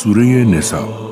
سوره نسا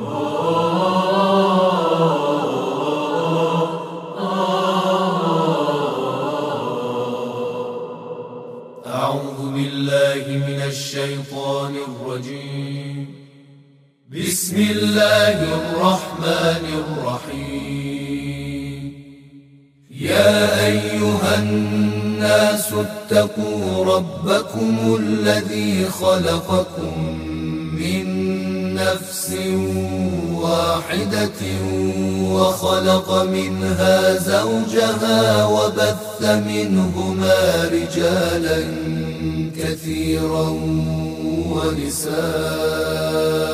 ونساء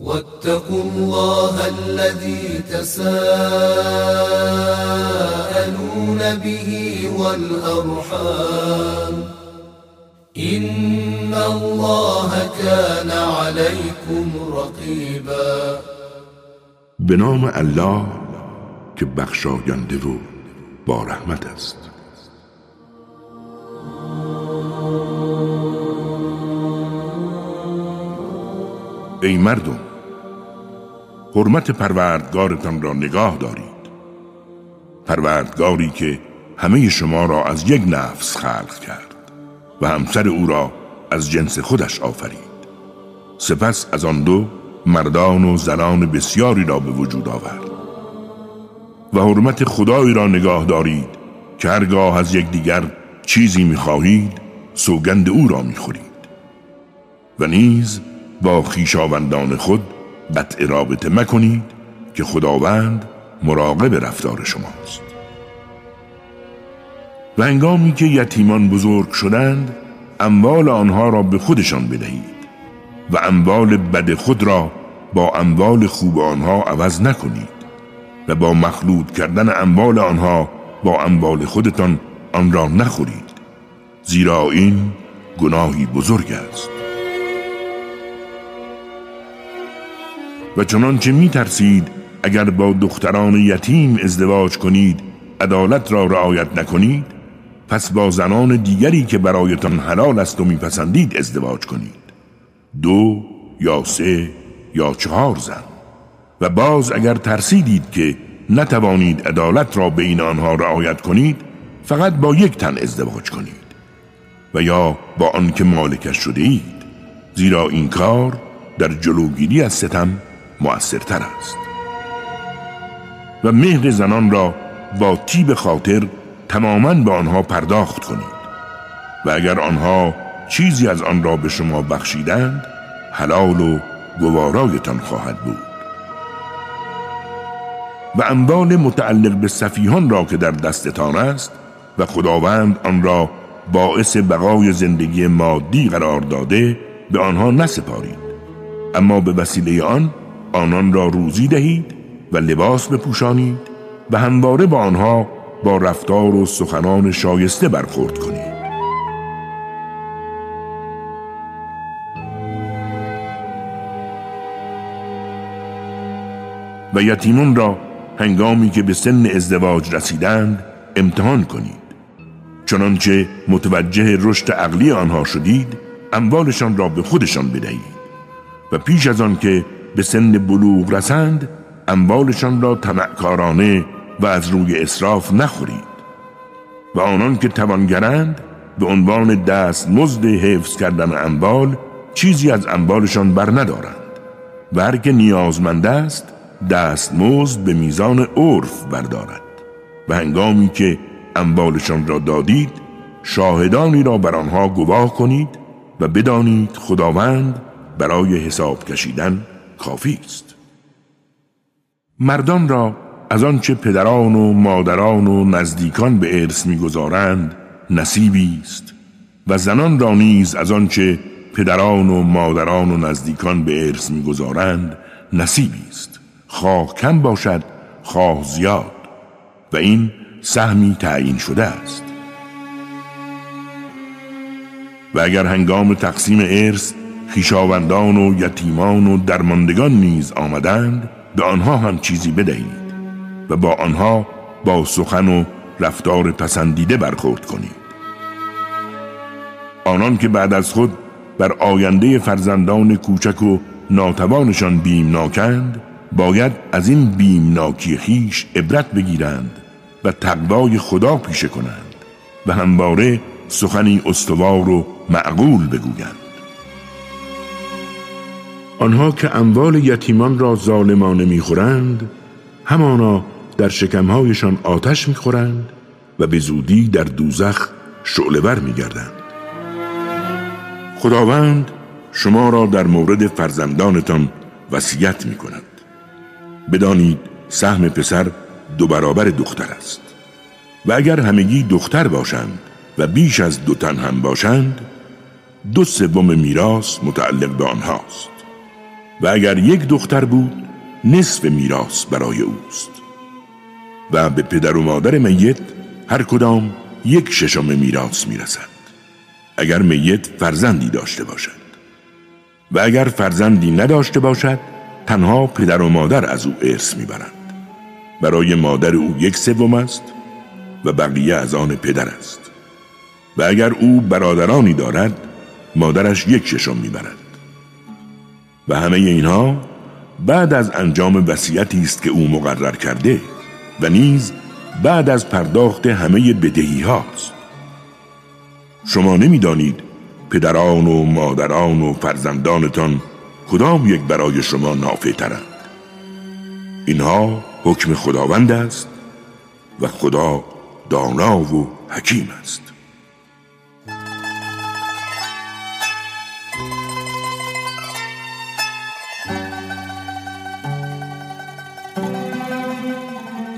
واتقوا الله الذي تساءلون به والأرحام إن الله كان عليكم رقيبا به نام الله که بخشاینده و با رحمت است. ای مردم حرمت پروردگارتان را نگاه دارید. پروردگاری که همه شما را از یک نفس خلق کرد و همسر او را از جنس خودش آفرید. سپس از آن دو مردان و زنان بسیاری را به وجود آورد. و حرمت خدایی را نگاه دارید که هرگاه از یکدیگر چیزی می‌خواهید سوگند او را می‌خورید. و نیز با خیشاوندان خود قطع رابطه مکنید که خداوند مراقب رفتار شماست. و هنگامی که یتیمان بزرگ شدند اموال آنها را به خودشان بدهید و اموال بد خود را با اموال خوب آنها عوض نکنید و با مخلوط کردن اموال آنها با اموال خودتان آن را نخورید زیرا این گناهی بزرگ است. و چنانچه می ترسید اگر با دختران یتیم ازدواج کنید عدالت را رعایت نکنید پس با زنان دیگری که برایتان حلال است و میپسندید ازدواج کنید. دو یا سه یا چهار زن. و باز اگر ترسیدید که نتوانید عدالت را بین آنها رعایت کنید فقط با یک تن ازدواج کنید. و یا با آنکه مالکش شده اید. زیرا این کار در جلوگیری از ستم مؤثرتر است. و مهر زنان را با تیب خاطر تماما به آنها پرداخت کنید. و اگر آنها چیزی از آن را به شما بخشیدند حلال و گوارایتان خواهد بود. و اموال متعلق به صفیحان را که در دستتان است و خداوند آن را باعث بقای زندگی مادی قرار داده به آنها نسپارید. اما به وسیله آن آنان را روزی دهید و لباس بپوشانید و همواره با آنها با رفتار و سخنان شایسته برخورد کنید. و یتیمون را هنگامی که به سن ازدواج رسیدند امتحان کنید. چنانچه متوجه رشد عقلی آنها شدید اموالشان را به خودشان بدهید. و پیش از آن که به سن بلوغ رسند اموالشان را تمعکارانه و از روی اصراف نخورید. و آنان که توانگرند به عنوان دست مزد حفظ کردن اموال چیزی از اموالشان بر ندارند. و هر که نیازمند است دست مزد به میزان عرف بردارد. و هنگامی که اموالشان را دادید شاهدانی را بر آنها گواه کنید و بدانید خداوند برای حساب کشیدن کافی است. مردان را از آنچه پدران و مادران و نزدیکان به ارث می‌گذارند نصیبی است و زنان را نیز از آنچه پدران و مادران و نزدیکان به ارث می‌گذارند نصیبی است. خواه کم باشد خواه زیاد و این سهمی تعیین شده است. و اگر هنگام تقسیم ارث خیشاوندان و یتیمان و درماندگان نیز آمدند به آنها هم چیزی بدهید و با آنها با سخن و رفتار پسندیده برخورد کنید. آنان که بعد از خود بر آینده فرزندان کوچک و ناتوانشان بیمناکند باید از این بیمناکی خیش عبرت بگیرند و تقوای خدا پیشه کنند و همواره سخنی استوار و معقول بگویند. آنها که اموال یتیمان را ظالمانه می‌خورند همانا در شکمهایشان آتش می‌خورند و به زودی در دوزخ شعلور میگردند. خداوند شما را در مورد فرزندانتان وصیت می کند بدانید سهم پسر دو برابر دختر است. و اگر همگی دختر باشند و بیش از دو تن هم باشند دو سوم میراث متعلق به آنهاست. و اگر یک دختر بود نصف میراث برای اوست. و به پدر و مادر میت هر کدام یک ششم میراث می‌رسد. اگر میت فرزندی داشته باشد. و اگر فرزندی نداشته باشد تنها پدر و مادر از او ارث می‌برند. برای مادر او یک سوم است و بقیه از آن پدر است. و اگر او برادرانی دارد مادرش یک ششم می‌برد. و همه اینها بعد از انجام وصیتی است که او مقرر کرده و نیز بعد از پرداخت همه بدهی هاست. شما نمی‌دانید پدران و مادران و فرزندانتان کدام یک برای شما نافع ترند اینها حکم خداوند است و خدا دانا و حکیم است.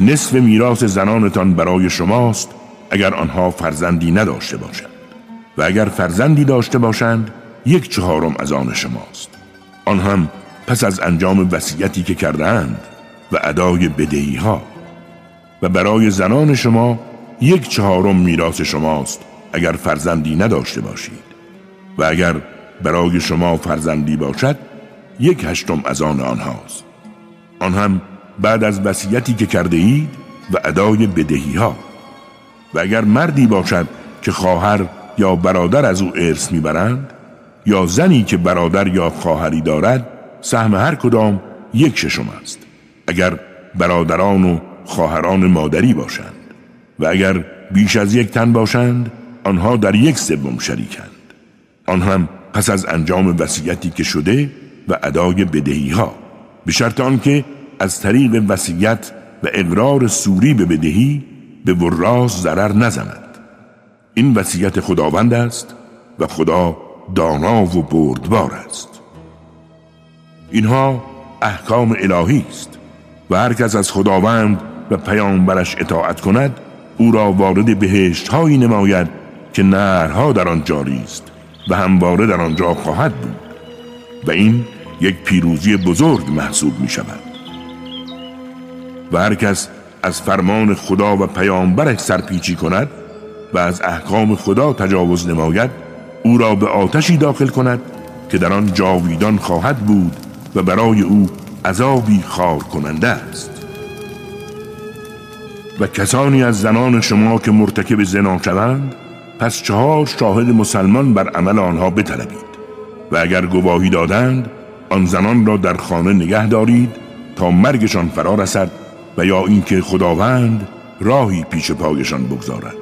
نصف میراث زنانتان برای شماست اگر آنها فرزندی نداشته باشند. و اگر فرزندی داشته باشند یک چهارم از آن شماست. آن هم پس از انجام وصیتی که کردهاند و ادای بدهی ها و برای زنان شما یک چهارم میراث شماست اگر فرزندی نداشته باشید. و اگر برای شما فرزندی باشد یک هشتم از آن آنهاست. آن هم بعد از وصیتی که کرده اید و ادای بدهی ها و اگر مردی باشد که خواهر یا برادر از او ارث می‌برند یا زنی که برادر یا خواهری دارد سهم هر کدام یک ششم است. اگر برادران و خواهران مادری باشند و اگر بیش از یک تن باشند آنها در یک سوم شریکند. آن هم پس از انجام وصیتی که شده و ادای بدهی ها به شرط آنکه از طریق وصیت و اقرار سوری به بدهی به وراث ضرر نزند. این وصیت خداوند است و خدا دانا و بردبار است. اینها احکام الهی است و هر کس از خداوند و پیامبرش اطاعت کند او را وارد بهشت هایی نماید که نهرها در آن جاری است و همواره در آنجا خواهد بود. و این یک پیروزی بزرگ محسوب می شود و هر کس از فرمان خدا و پیامبرش سرپیچی کند و از احکام خدا تجاوز نماید او را به آتشی داخل کند که در آن جاویدان خواهد بود و برای او عذابی خار کننده است. و کسانی از زنان شما که مرتکب زنا شوند پس چهار شاهد مسلمان بر عمل آنها بطلبید و اگر گواهی دادند آن زنان را در خانه نگه دارید تا مرگشان فرا رسد و یا اینکه خداوند راهی پیش پایشان بگذارد.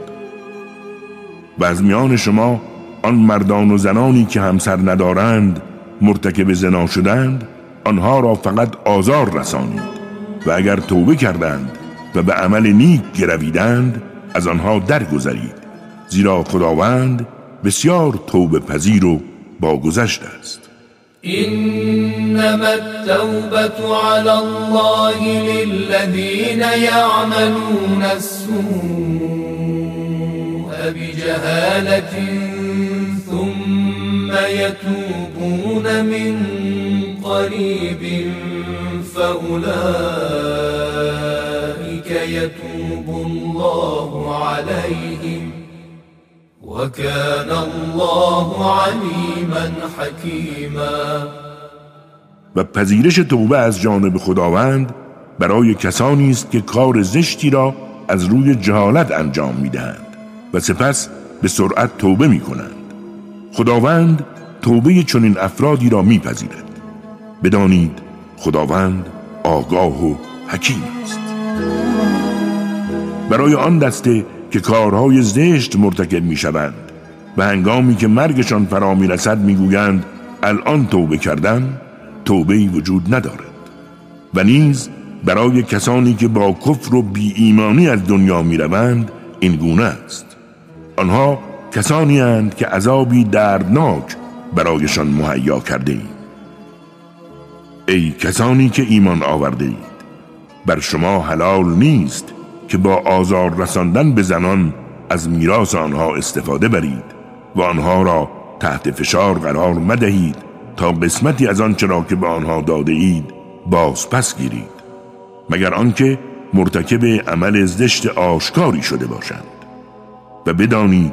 و از میان شما آن مردان و زنانی که همسر ندارند مرتکب زنا شدند آنها را فقط آزار رسانید. و اگر توبه کردند و به عمل نیک گرویدند از آنها درگذرید. زیرا خداوند بسیار توبه پذیر و باگذشت است. إنما التوبة على الله للذين يعملون السوء بجهالة ثم يتوبون من قريب فأولئك يتوب الله عليهم. وكان الله عليما حكيما. و پذیرش توبه از جانب خداوند برای کسانی است که کار زشتی را از روی جهالت انجام می‌دهند و سپس به سرعت توبه می کنند خداوند توبه چنین افرادی را میپذیرد. بدانید خداوند آگاه و حکیم است. برای آن دسته که کارهای زشت مرتکب می‌شوند و هنگامی که مرگشان فرا می‌رسد می‌گویند الان توبه کردن توبه وجود ندارد و نیز برای کسانی که با کفر و بی ایمانی از دنیا می روند این گونه است. آنها کسانی هستند که عذابی دردناک برایشان مهیا کرده ایم ای کسانی که ایمان آورده اید بر شما حلال نیست که با آزار رساندن به زنان از میراث آنها استفاده برید و آنها را تحت فشار قرار مدهید تا قسمتی از آنچه را که به آنها داده اید باز پس گیرید مگر آنکه مرتکب عمل زشت آشکاری شده باشند و بدانید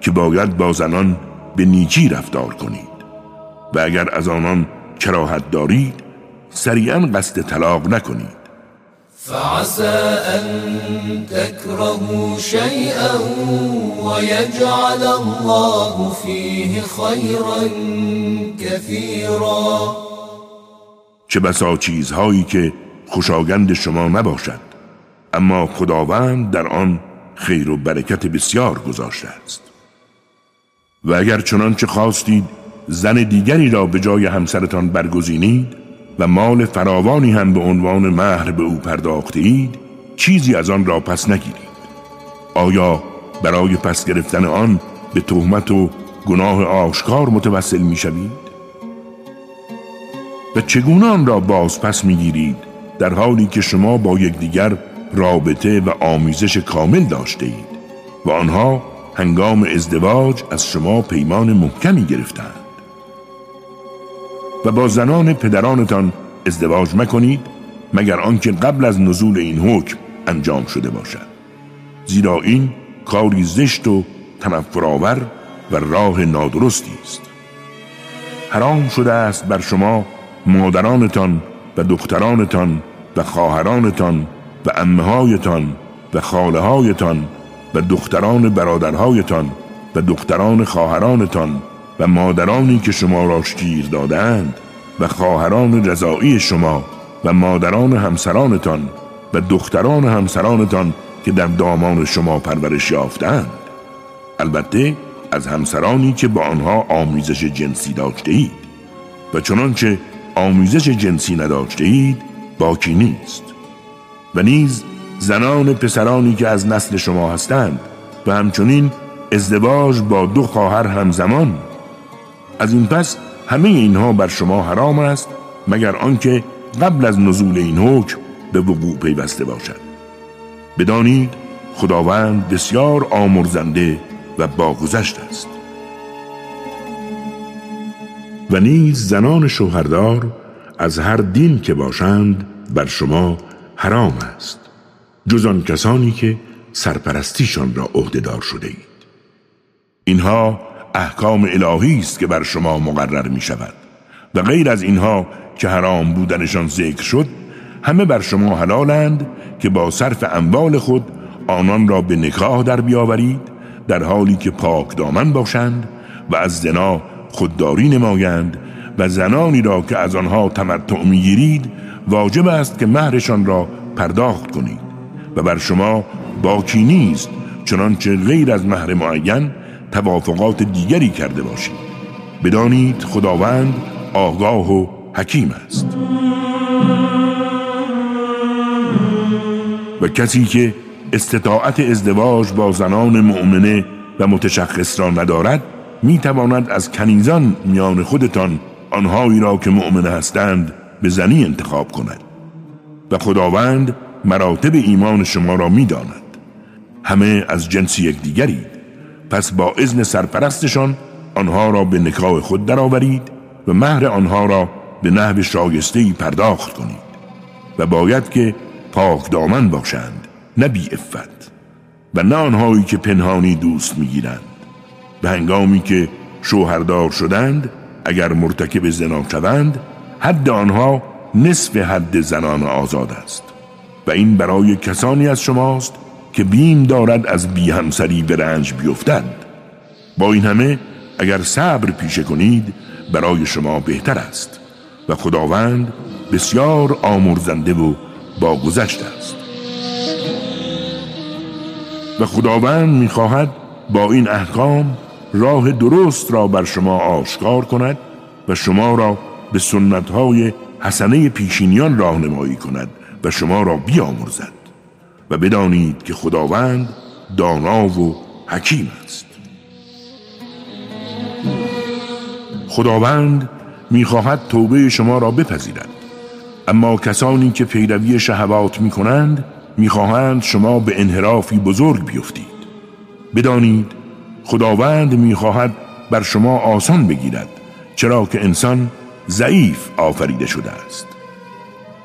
که باید با زنان به نیکی رفتار کنید و اگر از آنان کراهت دارید سریعا قصد طلاق نکنید. فعسى أن تكرهوا شيئا ويجعل الله فيه خيرا كثيرا. چه بسا چیزهایی که خوشاگند شما نباشد اما خداوند در آن خیر و برکت بسیار گذاشته است. و اگر چنانچه خواستید زن دیگری را به جای همسرتان برگزینید و مال فراوانی هم به عنوان مهر به او پرداختید چیزی از آن را پس نگیرید آیا برای پس گرفتن آن به تهمت و گناه آشکار متوسل می شوید؟ و چگونه آن را باز پس می گیرید در حالی که شما با یکدیگر رابطه و آمیزش کامل داشته اید و آنها هنگام ازدواج از شما پیمان محکمی گرفتند و با زنان پدرانتان ازدواج مکنید مگر آنکه قبل از نزول این حکم انجام شده باشد. زیرا این کاری زشت و تنفرآور و راه نادرستی است. حرام شده است بر شما مادرانتان و دخترانتان و خواهرانتان و امهایتان و خالهایتان و دختران برادرهایتان و دختران خواهرانتان و مادرانی که شما را شیر دادند و خواهران رضایی شما و مادران همسرانتان و دختران همسرانتان که در دامان شما پرورش یافتند. البته از همسرانی که با آنها آمیزش جنسی داشته اید و چنانچه آمیزش جنسی نداشته اید باکی نیست. و نیز زنان پسرانی که از نسل شما هستند و همچنین ازدواج با دو خواهر همزمان از این پس همه اینها بر شما حرام است مگر آنکه قبل از نزول این حکم به وقوع پیوسته باشد. بدانید خداوند بسیار آمرزنده و باگذشت است. و نیز زنان شوهردار از هر دین که باشند بر شما حرام است جز آن کسانی که سرپرستیشان را عهدهدار شده اید اینها احکام الهی است که بر شما مقرر می شود و غیر از اینها که حرام بودنشان ذکر شد همه بر شما حلالند که با صرف اموال خود آنان را به نکاح در بیاورید در حالی که پاک دامن باشند و از زنا خودداری نمایند و زنانی را که از آنها تمتع می‌گیرید واجب است که مهرشان را پرداخت کنید. و بر شما باکی نیست چنانچه غیر از مهر معین توافقات دیگری کرده باشید بدانید خداوند آگاه و حکیم است. و کسی که استطاعت ازدواج با زنان مؤمنه و متشخص را ندارد می تواند از کنیزان میان خودتان آنهایی را که مؤمنه هستند به زنی انتخاب کند. و خداوند مراتب ایمان شما را می‌داند. همه از جنس یکدیگرید پس با اذن سرپرستشان آنها را به نکاح خود درآورید و مهر آنها را به نحو شایستهی پرداخت کنید و باید که پاک دامن باشند نه بی افت و نه آنهایی که پنهانی دوست می‌گیرند. به هنگامی که شوهردار شدند اگر مرتکب زنا شوند حد آنها نصف حد زنان آزاد است و این برای کسانی از شماست که بیم دارد از بی همسری به رنج بیفتند با این همه اگر صبر پیشه کنید برای شما بهتر است و خداوند بسیار آمرزنده و باگذشته است. و خداوند می‌خواهد با این احکام راه درست را بر شما آشکار کند و شما را به سنتهای حسنه پیشینیان راهنمایی کند و شما را بیامرزد. و بدانید که خداوند دانا و حکیم است. خداوند می‌خواهد توبه شما را بپذیرد. اما کسانی که پیروی شهوات می کنند می‌خواهند شما به انحرافی بزرگ بیفتید. بدانید خداوند می‌خواهد بر شما آسان بگیرد چرا که انسان ضعیف آفریده شده است.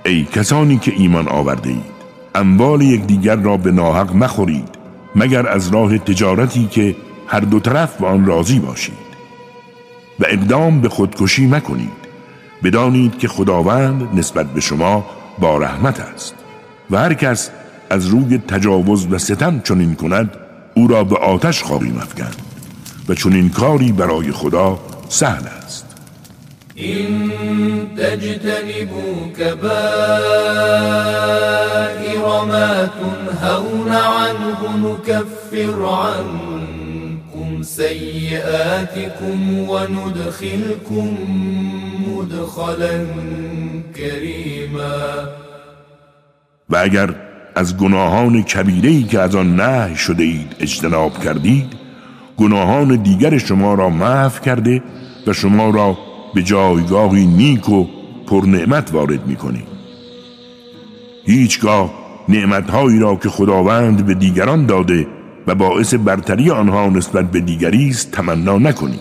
ای کسانی که ایمان آورده اید اموال یکدیگر را به ناحق مخورید مگر از راه تجارتی که هر دو طرف به آن راضی باشید. و اقدام به خودکشی مکنید بدانید که خداوند نسبت به شما با رحمت است. و هر کس از روی تجاوز و ستم چنین کند او را به آتش خواهیم افکند. و چنین کاری برای خدا سهل است. این تجتنبوا كبائر ما تنهون عنه نكفر عنكم سيئاتكم وندخلكم مدخلا كريما. و اگر از گناهان کبیرهی که از آن نه شده اید اجتناب کردید گناهان دیگر شما را محو کرده و شما را به جایگاهی نیک و پرنعمت وارد می کنید هیچگاه نعمتهایی را که خداوند به دیگران داده و باعث برتری آنها نسبت به دیگری است تمنا نکنید.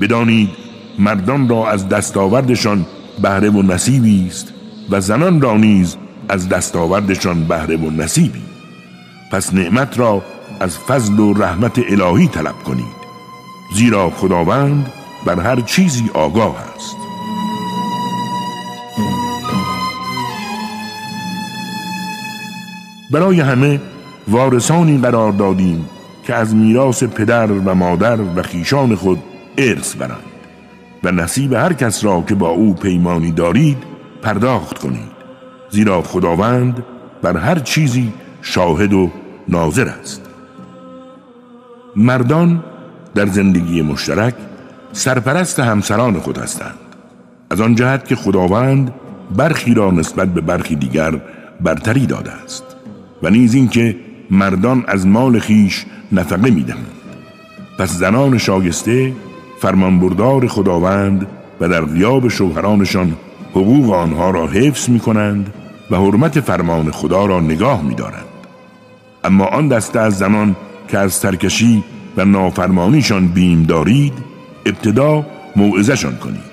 بدانید مردان را از دستاوردشان بهره و نصیبی است و زنان را نیز از دستاوردشان بهره و نصیبی. پس نعمت را از فضل و رحمت الهی طلب کنید. زیرا خداوند بر هر چیزی آگاه است. برای همه وارثانی قرار دادیم که از میراث پدر و مادر و خیشان خود ارث برند و نصیب هر کس را که با او پیمانی دارید پرداخت کنید. زیرا خداوند بر هر چیزی شاهد و ناظر است. مردان در زندگی مشترک سرپرست همسران خود هستند. از آن جهت که خداوند برخی را نسبت به برخی دیگر برتری داده است. و نیز اینکه مردان از مال خیش نفقه می‌دهند. پس زنان شایسته فرمانبردار خداوند و در غیاب شوهرانشان حقوق آنها را حفظ می کنند و حرمت فرمان خدا را نگاه می دارند. اما آن دسته از زمان که از سرکشی و نافرمانیشان بیم دارید ابتدا موعظهشان کنید.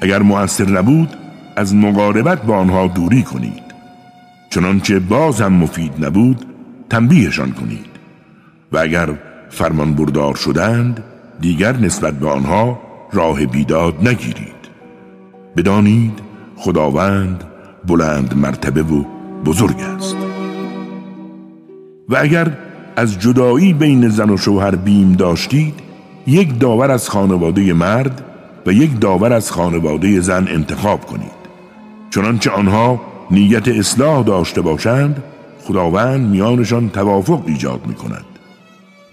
اگر مؤثر نبود از مقاربت با آنها دوری کنید. چنانچه باز هم مفید نبود تنبیهشان کنید. و اگر فرمان بردار شدند دیگر نسبت به آنها راه بیداد نگیرید. بدانید خداوند بلند مرتبه و بزرگ است. و اگر از جدایی بین زن و شوهر بیم داشتید یک داور از خانواده مرد و یک داور از خانواده زن انتخاب کنید. چنانچه آنها نیت اصلاح داشته باشند خداوند میانشان توافق ایجاد می کند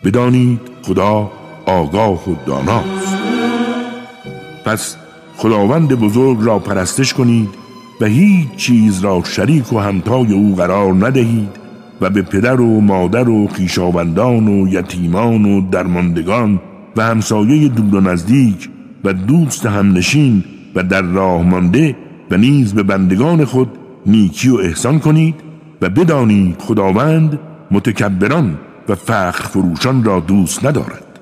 بدانید خدا آگاه و داناست. پس خداوند بزرگ را پرستش کنید و هیچ چیز را شریک و همتای او قرار ندهید و به پدر و مادر و خیشاوندان و یتیمان و درماندگان و همسایه دور و نزدیک و دوست همنشین و در راه مانده و نیز به بندگان خود نیکی و احسان کنید و بدانید خداوند متکبران و فخر فروشان را دوست ندارد.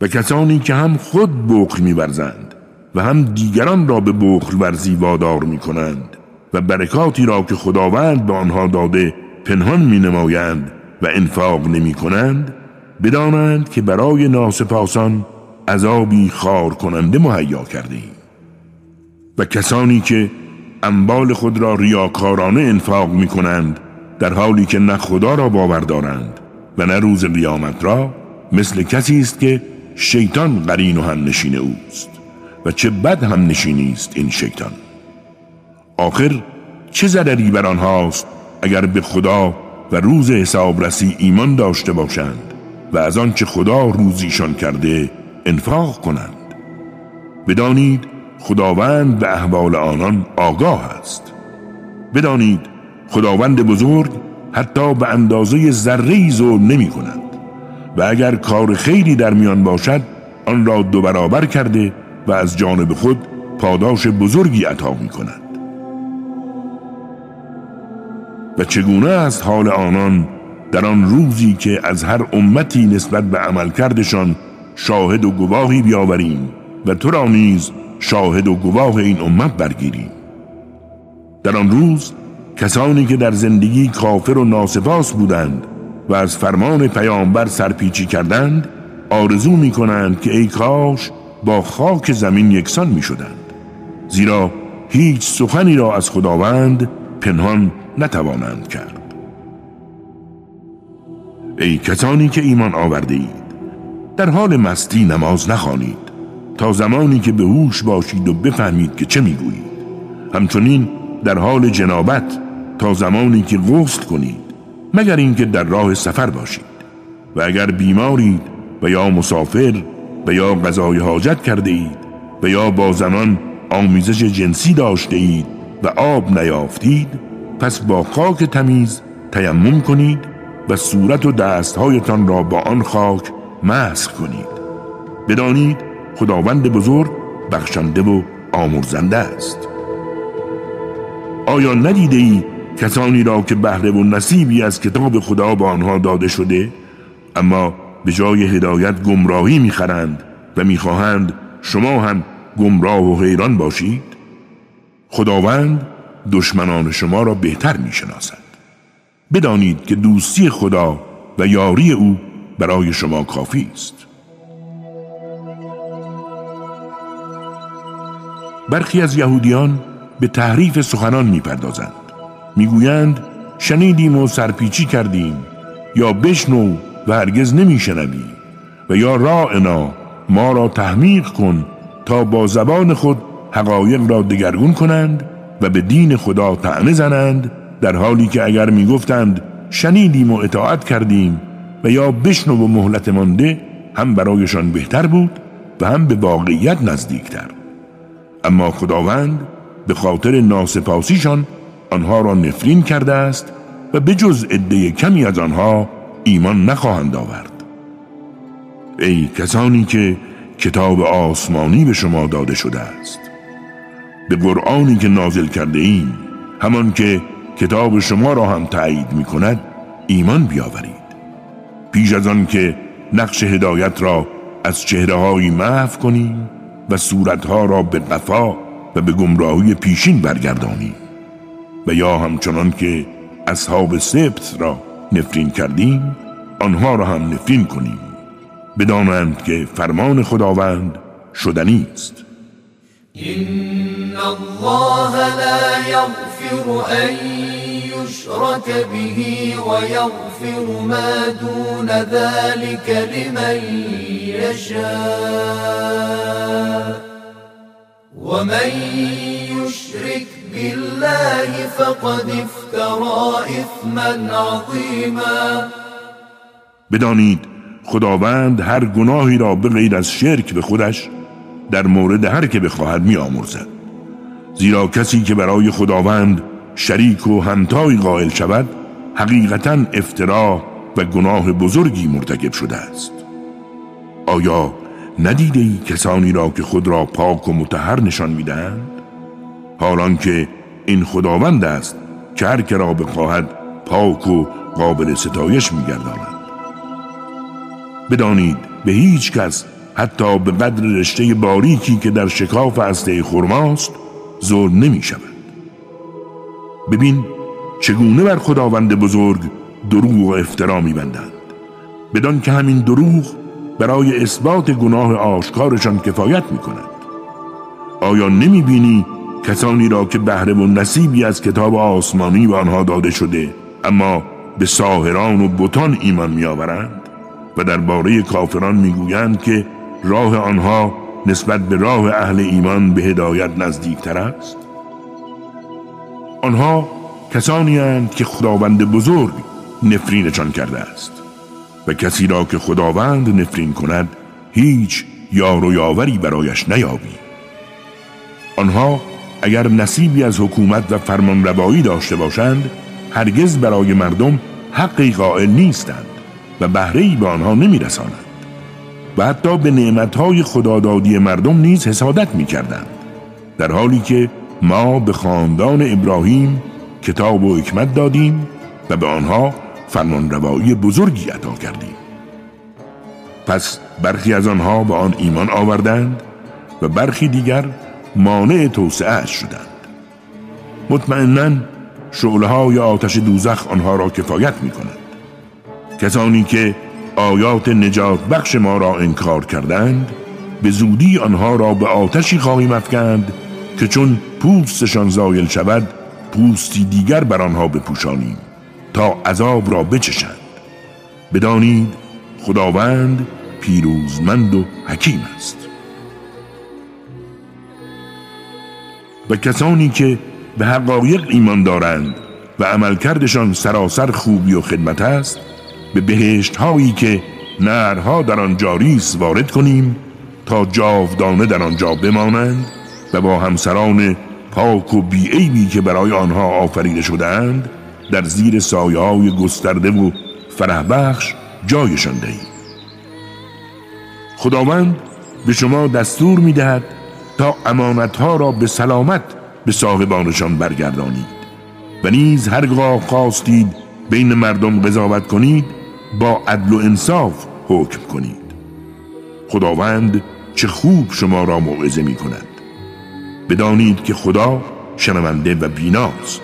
و کسانی که هم خود بخل میورزند و هم دیگران را به بخل ورزی وادار می کنند و برکاتی را که خداوند به آنها داده پنهان می نمایند و انفاق نمی کنند بدانند که برای ناسپاسان عذابی خار کننده مهیا کرده ایم و کسانی که انبال خود را ریاکارانه انفاق می کنند در حالی که نه خدا را باور دارند و نه روز قیامت را مثل کسی است که شیطان قرین و هم نشین اوست و چه بد هم نشینی است این شیطان. آخر چه ضرری بر آنهاست اگر به خدا و روز حسابرسی ایمان داشته باشند؟ و از آنچه خدا روزیشان کرده انفاق کنند. بدانید خداوند به احوال آنان آگاه است. بدانید خداوند بزرگ حتی به اندازه ذره ظلم نمی کند. و اگر کار خیری در میان باشد آن را دو برابر کرده و از جانب خود پاداش بزرگی عطا می کند. و چگونه است حال آنان در آن روزی که از هر امتی نسبت به عملکردشان شاهد و گواهی بیاوریم و تو را نیز شاهد و گواه این امت برگیریم. در آن روز کسانی که در زندگی کافر و ناسپاس بودند و از فرمان پیامبر سرپیچی کردند آرزو می کنند که ای کاش با خاک زمین یکسان می شدند زیرا هیچ سخنی را از خداوند پنهان نتوانند کرد. ای کسانی که ایمان آورده اید در حال مستی نماز نخوانید تا زمانی که به هوش باشید و بفهمید که چه می‌گویید. همچنین در حال جنابت تا زمانی که غسل کنید مگر اینکه در راه سفر باشید. و اگر بیمارید و یا مسافر و یا غذای حاجت کرده اید و یا با زنان آمیزش جنسی داشته اید و آب نیافتید پس با خاک تمیز تیمم کنید و صورت و دستهایتان را با آن خاک مسخ کنید. بدانید خداوند بزرگ بخشنده و آمرزنده است. آیا ندیده ای کسانی را که بهره و نصیبی از کتاب خدا به آنها داده شده اما به جای هدایت گمراهی می‌خرند و می‌خواهند شما هم گمراه و حیران باشید؟ خداوند دشمنان شما را بهتر می‌شناسد. بدانید که دوستی خدا و یاری او برای شما کافی است. برخی از یهودیان به تحریف سخنان می‌پردازند. می‌گویند شنیدیم و سرپیچی کردیم یا بشنو و هرگز نمیشنوی و یا رائنا ما را تحمیق کن تا با زبان خود حقایق را دگرگون کنند و به دین خدا تعنه زنند در حالی که اگر می‌گفتند شنیدیم و اطاعت کردیم و یا بشنو و مهلت مانده هم برایشان بهتر بود و هم به واقعیت نزدیکتر. اما خداوند به خاطر ناسپاسیشان آنها را نفرین کرده است و به جز عده کمی از آنها ایمان نخواهند آورد. ای کسانی که کتاب آسمانی به شما داده شده است به قرآنی که نازل کرده ایم همان که کتاب شما را هم تایید می کند ایمان بیاورید. پیش از آن که نقش هدایت را از چهره های محو کنیم و صورتها را به قفا و به گمراهی پیشین برگردانیم و یا همچنان که اصحاب سبت را نفرین کردیم آنها را هم نفرین کنیم بدانند که فرمان خداوند شدنی است. این الله لا یغفر أن یشرک به و یغفر ما دون ذلك لمن و من یشرک بالله فقد افترى إثما عظیما بدانید خداوند هر گناهی را به غیر از شرک به خودش در مورد هر که بخواهد می آمرزد زیرا کسی که برای خداوند شریک و همتای قائل شود حقیقتا افترا و گناه بزرگی مرتکب شده است. آیا ندیده ای کسانی را که خود را پاک و متحر نشان می‌دهند؟ حالان که این خداوند است که هر که را بخواهد پاک و قابل ستایش میگرداند. بدانید به هیچ کس حتی به قدر رشته باریکی که در شکاف هسته خرماست ظلم نمی شود ببین چگونه بر خداوند بزرگ دروغ و افترا می بندند بدان که همین دروغ برای اثبات گناه آشکارشان کفایت می کند آیا نمی بینی کسانی را که بهره و نصیبی از کتاب آسمانی به آنها داده شده اما به ساهران و بتان ایمان می آورند و درباره کافران می‌گویند که راه آنها نسبت به راه اهل ایمان به هدایت نزدیکتر است؟ آنها کسانی هستند که خداوند بزرگ نفرینشان کرده است و کسی را که خداوند نفرین کند هیچ یار و یاوری برایش نیابی. آنها اگر نصیبی از حکومت و فرمان روایی داشته باشند هرگز برای مردم حقی قائل نیستند و بهرهی به آنها نمیرسانند و حتی به نعمتهای خدادادی مردم نیز حسادت می‌کردند. در حالی که ما به خاندان ابراهیم کتاب و حکمت دادیم و به آنها فرمان روایی بزرگی عطا کردیم. پس برخی از آنها به آن ایمان آوردند و برخی دیگر مانع توسعه شدند. مطمئنا شعله های آتش دوزخ آنها را کفایت می کند کسانی که آیات نجات بخش ما را انکار کردند به زودی آنها را به آتشی خواهیم افکند که چون پوستشان زایل شود پوستی دیگر بر آنها بپوشانیم تا عذاب را بچشند. بدانید خداوند پیروزمند و حکیم است. و کسانی که به حقایق ایمان دارند و عملکردشان سراسر خوبی و خدمت است به بهشت هایی که نرها در آن جاری وارد کنیم تا جاودانه در آنجا بمانند و با همسران پاک و بیعیبی که برای آنها آفریده شدند در زیر سایه های گسترده و فرح بخش جایشان دهید خداوند به شما دستور می دهد تا امانتها را به سلامت به صاحبانشان برگردانید و نیز هرگاه خواستید بین مردم قضاوت کنید با عدل و انصاف حکم کنید. خداوند چه خوب شما را موعظه می کند. بدانید که خدا شنونده و بیناست.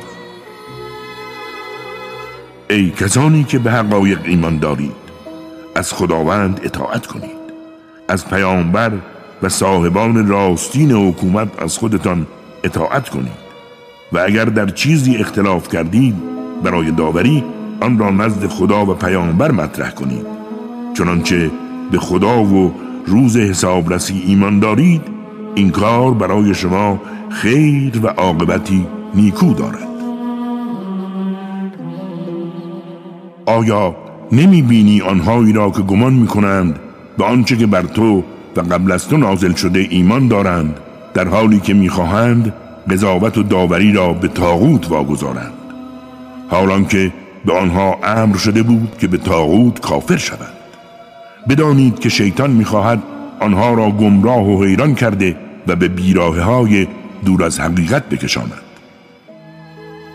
ای کسانی که به حقایق ایمان دارید از خداوند اطاعت کنید. از پیامبر و صاحبان راستین حکومت از خودتان اطاعت کنید. و اگر در چیزی اختلاف کردید برای داوری آن را نزد خدا و پیامبر مطرح کنید. چنانچه به خدا و روز حسابرسی ایمان دارید این کار برای شما خیر و عاقبتی نیکو دارد. آیا نمی بینی آنهایی را که گمان می کنند به آنچه که بر تو و قبل از تو نازل شده ایمان دارند در حالی که می‌خواهند قضاوت و داوری را به تاغوت واگذارند؟ حالان که به آنها امر شده بود که به تاغوت کافر شوند. بدانید که شیطان می‌خواهد آنها را گمراه و حیران کرده و به بیراه های دور از حقیقت بکشاند.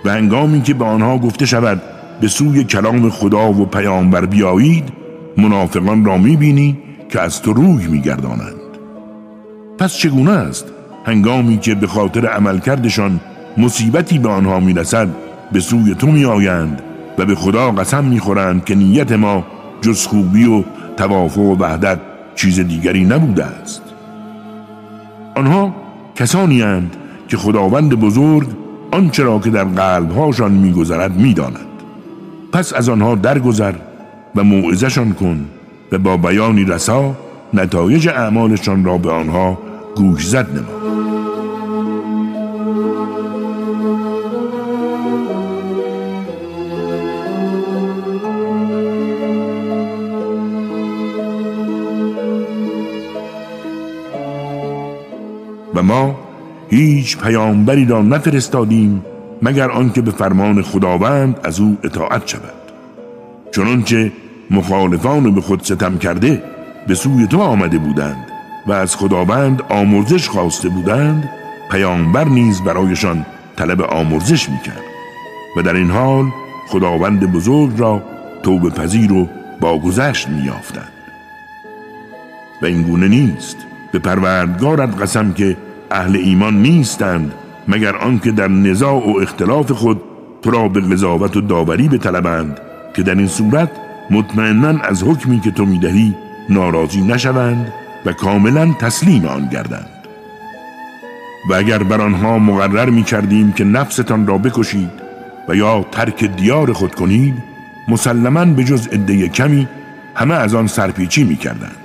و هنگامی که به آنها گفته شود به سوی کلام خدا و پیامبر بیایید منافقان را می‌بینی که از تو روی میگردانند. پس چگونه است هنگامی که به خاطر عملکردشان مصیبتی به آنها می‌رسد به سوی تو میآیند و به خدا قسم می‌خورند که نیت ما جز خوبی و توافق و وحدت چیز دیگری نبوده است. آنها کسانی هند که خداوند بزرگ آنچه را که در قلبهاشان میگذرد می‌داند. پس از آنها درگذر و موعظهشان کن و با بیانی رسا نتایج اعمالشان را به آنها گوش زد نما. پیامبری را نفرستادیم مگر آنکه به فرمان خداوند از او اطاعت شود. چنانچه مخالفان به خود ستم کرده به سوی تو آمده بودند و از خداوند آمرزش خواسته بودند پیامبر نیز برایشان طلب آمرزش می‌کرد. و در این حال خداوند بزرگ را توبه پذیر و باگذشت میافتند و این گونه نیست. به پروردگارت قسم که اهل ایمان نیستند مگر آنکه در نزاع و اختلاف خود تو را به قضاوت و داوری بطلبند که در این صورت مطمئنا از حکمی که تو می‌دهی ناراضی نشوند و کاملا تسلیم آن گردند. و اگر بر آنها مقرر می کردیم که نفستان را بکشید و یا ترک دیار خود کنید مسلما به جز عده کمی همه از آن سرپیچی می کردند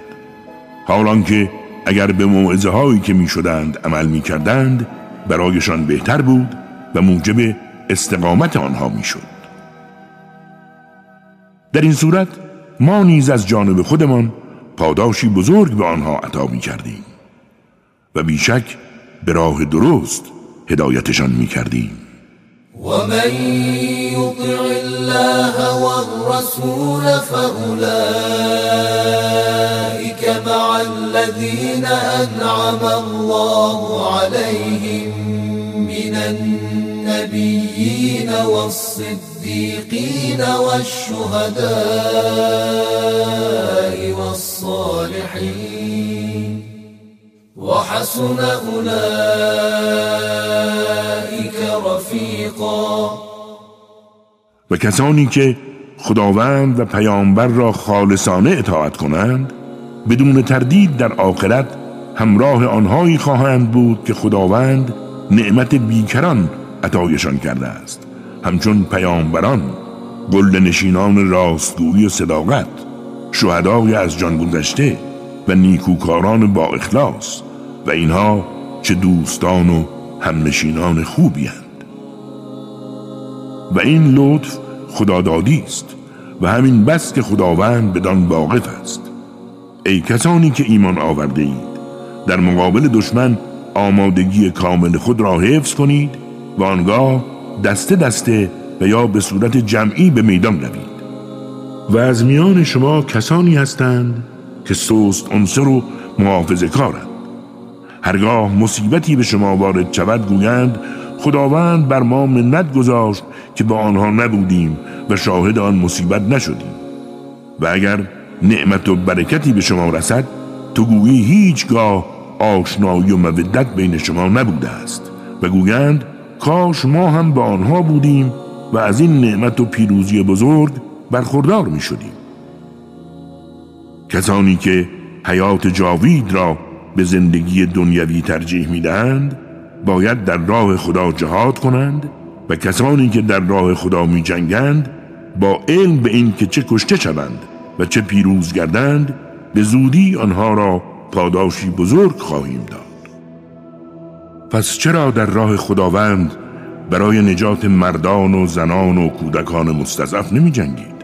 حالان که اگر به موعظه هایی که می شدند عمل می کردند برایشان بهتر بود و موجب استقامت آنها می شد. در این صورت ما نیز از جانب خودمان پاداشی بزرگ به آنها عطا می کردیم و بیشک به راه درست هدایتشان می کردیم ومن يطع الله والرسول فأولئك الذين أنعم الله عليهم من النبيين والصديقين والشهداء والصالحين وحسن أولئك رفيقا و کسانی که خداوند و پیامبر را خالصانه اطاعت کنند بدون تردید در آخرت همراه آنهایی خواهند بود که خداوند نعمت بیکران عطایشان کرده است همچون پیامبران گل نشینان راستگویی و صداقت شهدای از جان گذشته و نیکوکاران با اخلاص و اینها چه دوستان و همنشینان خوبی هند. و این لطف خدادادی است و همین بس که خداوند بدان واقف است ای کسانی که ایمان آورده اید در مقابل دشمن آمادگی کامل خود را حفظ کنید و آنگاه دسته دسته و یا به صورت جمعی به میدان روید. و از میان شما کسانی هستند که سوست عنصر و محافظه کارند. هرگاه مصیبتی به شما وارد شود گویند خداوند بر ما منت گذاشت که با آنها نبودیم و شاهد آن مصیبت نشدیم. و اگر نعمت و برکتی به شما رسد تو گویی هیچگاه آشنایی و مودت بین شما نبوده است. و گویند کاش ما هم با آنها بودیم و از این نعمت و پیروزی بزرگ برخوردار می شدیم کسانی که حیات جاوید را به زندگی دنیوی ترجیح می دهند باید در راه خدا جهاد کنند و کسانی که در راه خدا می جنگند با علم به این که چه کشته شوند. و چه پیروز گردند به زودی آنها را پاداشی بزرگ خواهیم داد. پس چرا در راه خداوند برای نجات مردان و زنان و کودکان مستضعف نمی جنگید؟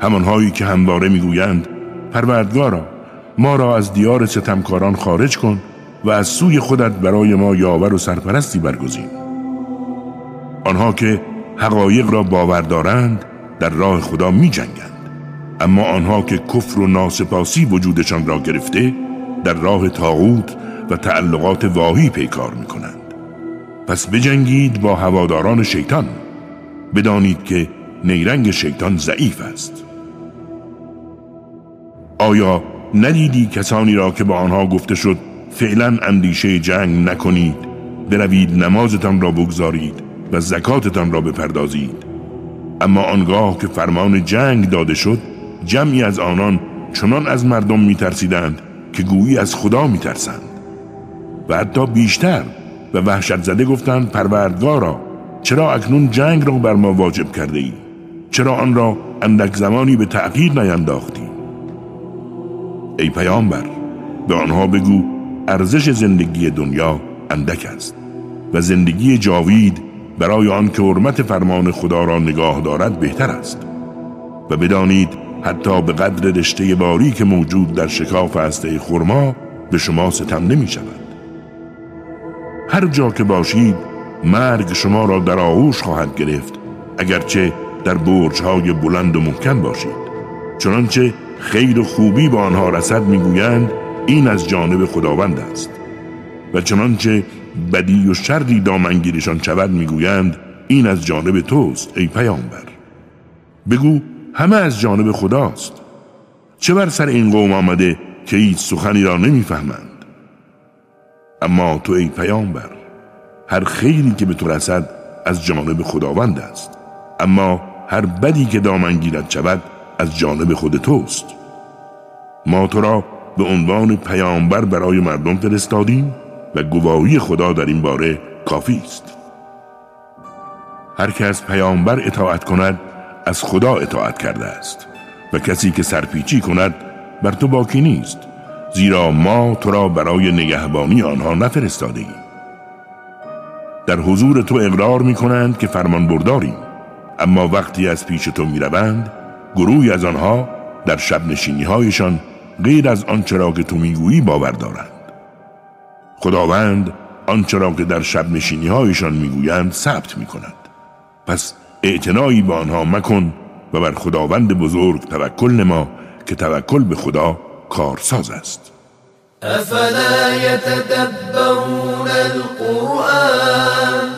همانهایی که همواره می‌گویند پروردگارا ما را از دیار ستمکاران خارج کن و از سوی خودت برای ما یاور و سرپرستی برگزین. آنها که حقایق را باور دارند در راه خدا می جنگند اما آنها که کفر و ناسپاسی وجودشان را گرفته در راه تاغوت و تعلقات واهی پیکار می کنند پس بجنگید با هواداران شیطان. بدانید که نیرنگ شیطان ضعیف است. آیا ندیدی کسانی را که با آنها گفته شد فعلا اندیشه جنگ نکنید بروید نمازتان را بگذارید و زکاتتان را بپردازید اما آنگاه که فرمان جنگ داده شد جمعی از آنان چنان از مردم میترسیدند که گویی از خدا میترسند و حتی بیشتر و وحشت زده گفتند پروردگارا چرا اکنون جنگ را بر ما واجب کرده ای؟ چرا آن را اندک زمانی به تأخیر نینداختی؟ ای پیامبر به آنها بگو ارزش زندگی دنیا اندک است و زندگی جاوید برای آن که حرمت فرمان خدا را نگاه دارد بهتر است و بدانید حتی به قدر رشته باری که موجود در شکاف هسته خرما به شما ستم نمی شود. هر جا که باشید مرگ شما را در آغوش خواهد گرفت اگرچه در برجهای بلند و محکم باشید. چنانچه خیر و خوبی به آنها رسد می‌گویند این از جانب خداوند است. و چنانچه بدی و شردی دامنگیرشان شود می‌گویند این از جانب توست ای پیامبر. بگو همه از جانب خداست. چه بر سر این قوم آمده که هیچ سخنی را نمی‌فهمند؟ اما تو ای پیامبر هر خیری که به تو رسد از جانب خداوند است. اما هر بدی که دامنگیرد شود از جانب خود توست. ما تو را به عنوان پیامبر برای مردم فرستادیم و گواهی خدا در این باره کافی است. هر که از پیامبر اطاعت کند از خدا اطاعت کرده است و کسی که سرپیچی کند بر تو باکی نیست زیرا ما تو را برای نگهبانی آنها نفرستاده ایم در حضور تو اقرار می کنند که فرمان برداریم. اما وقتی از پیش تو می روند گروهی از آنها در شب نشینی هایشان غیر از آنچه را که تو می‌گویی باور دارند. خداوند آنچه را که در شب نشینی هایشان می‌گویند ثبت می کند پس اعتنایی با آنها مکن و بر خداوند بزرگ توکل نما که توکل به خدا کارساز است افلا يتدبرون القرآن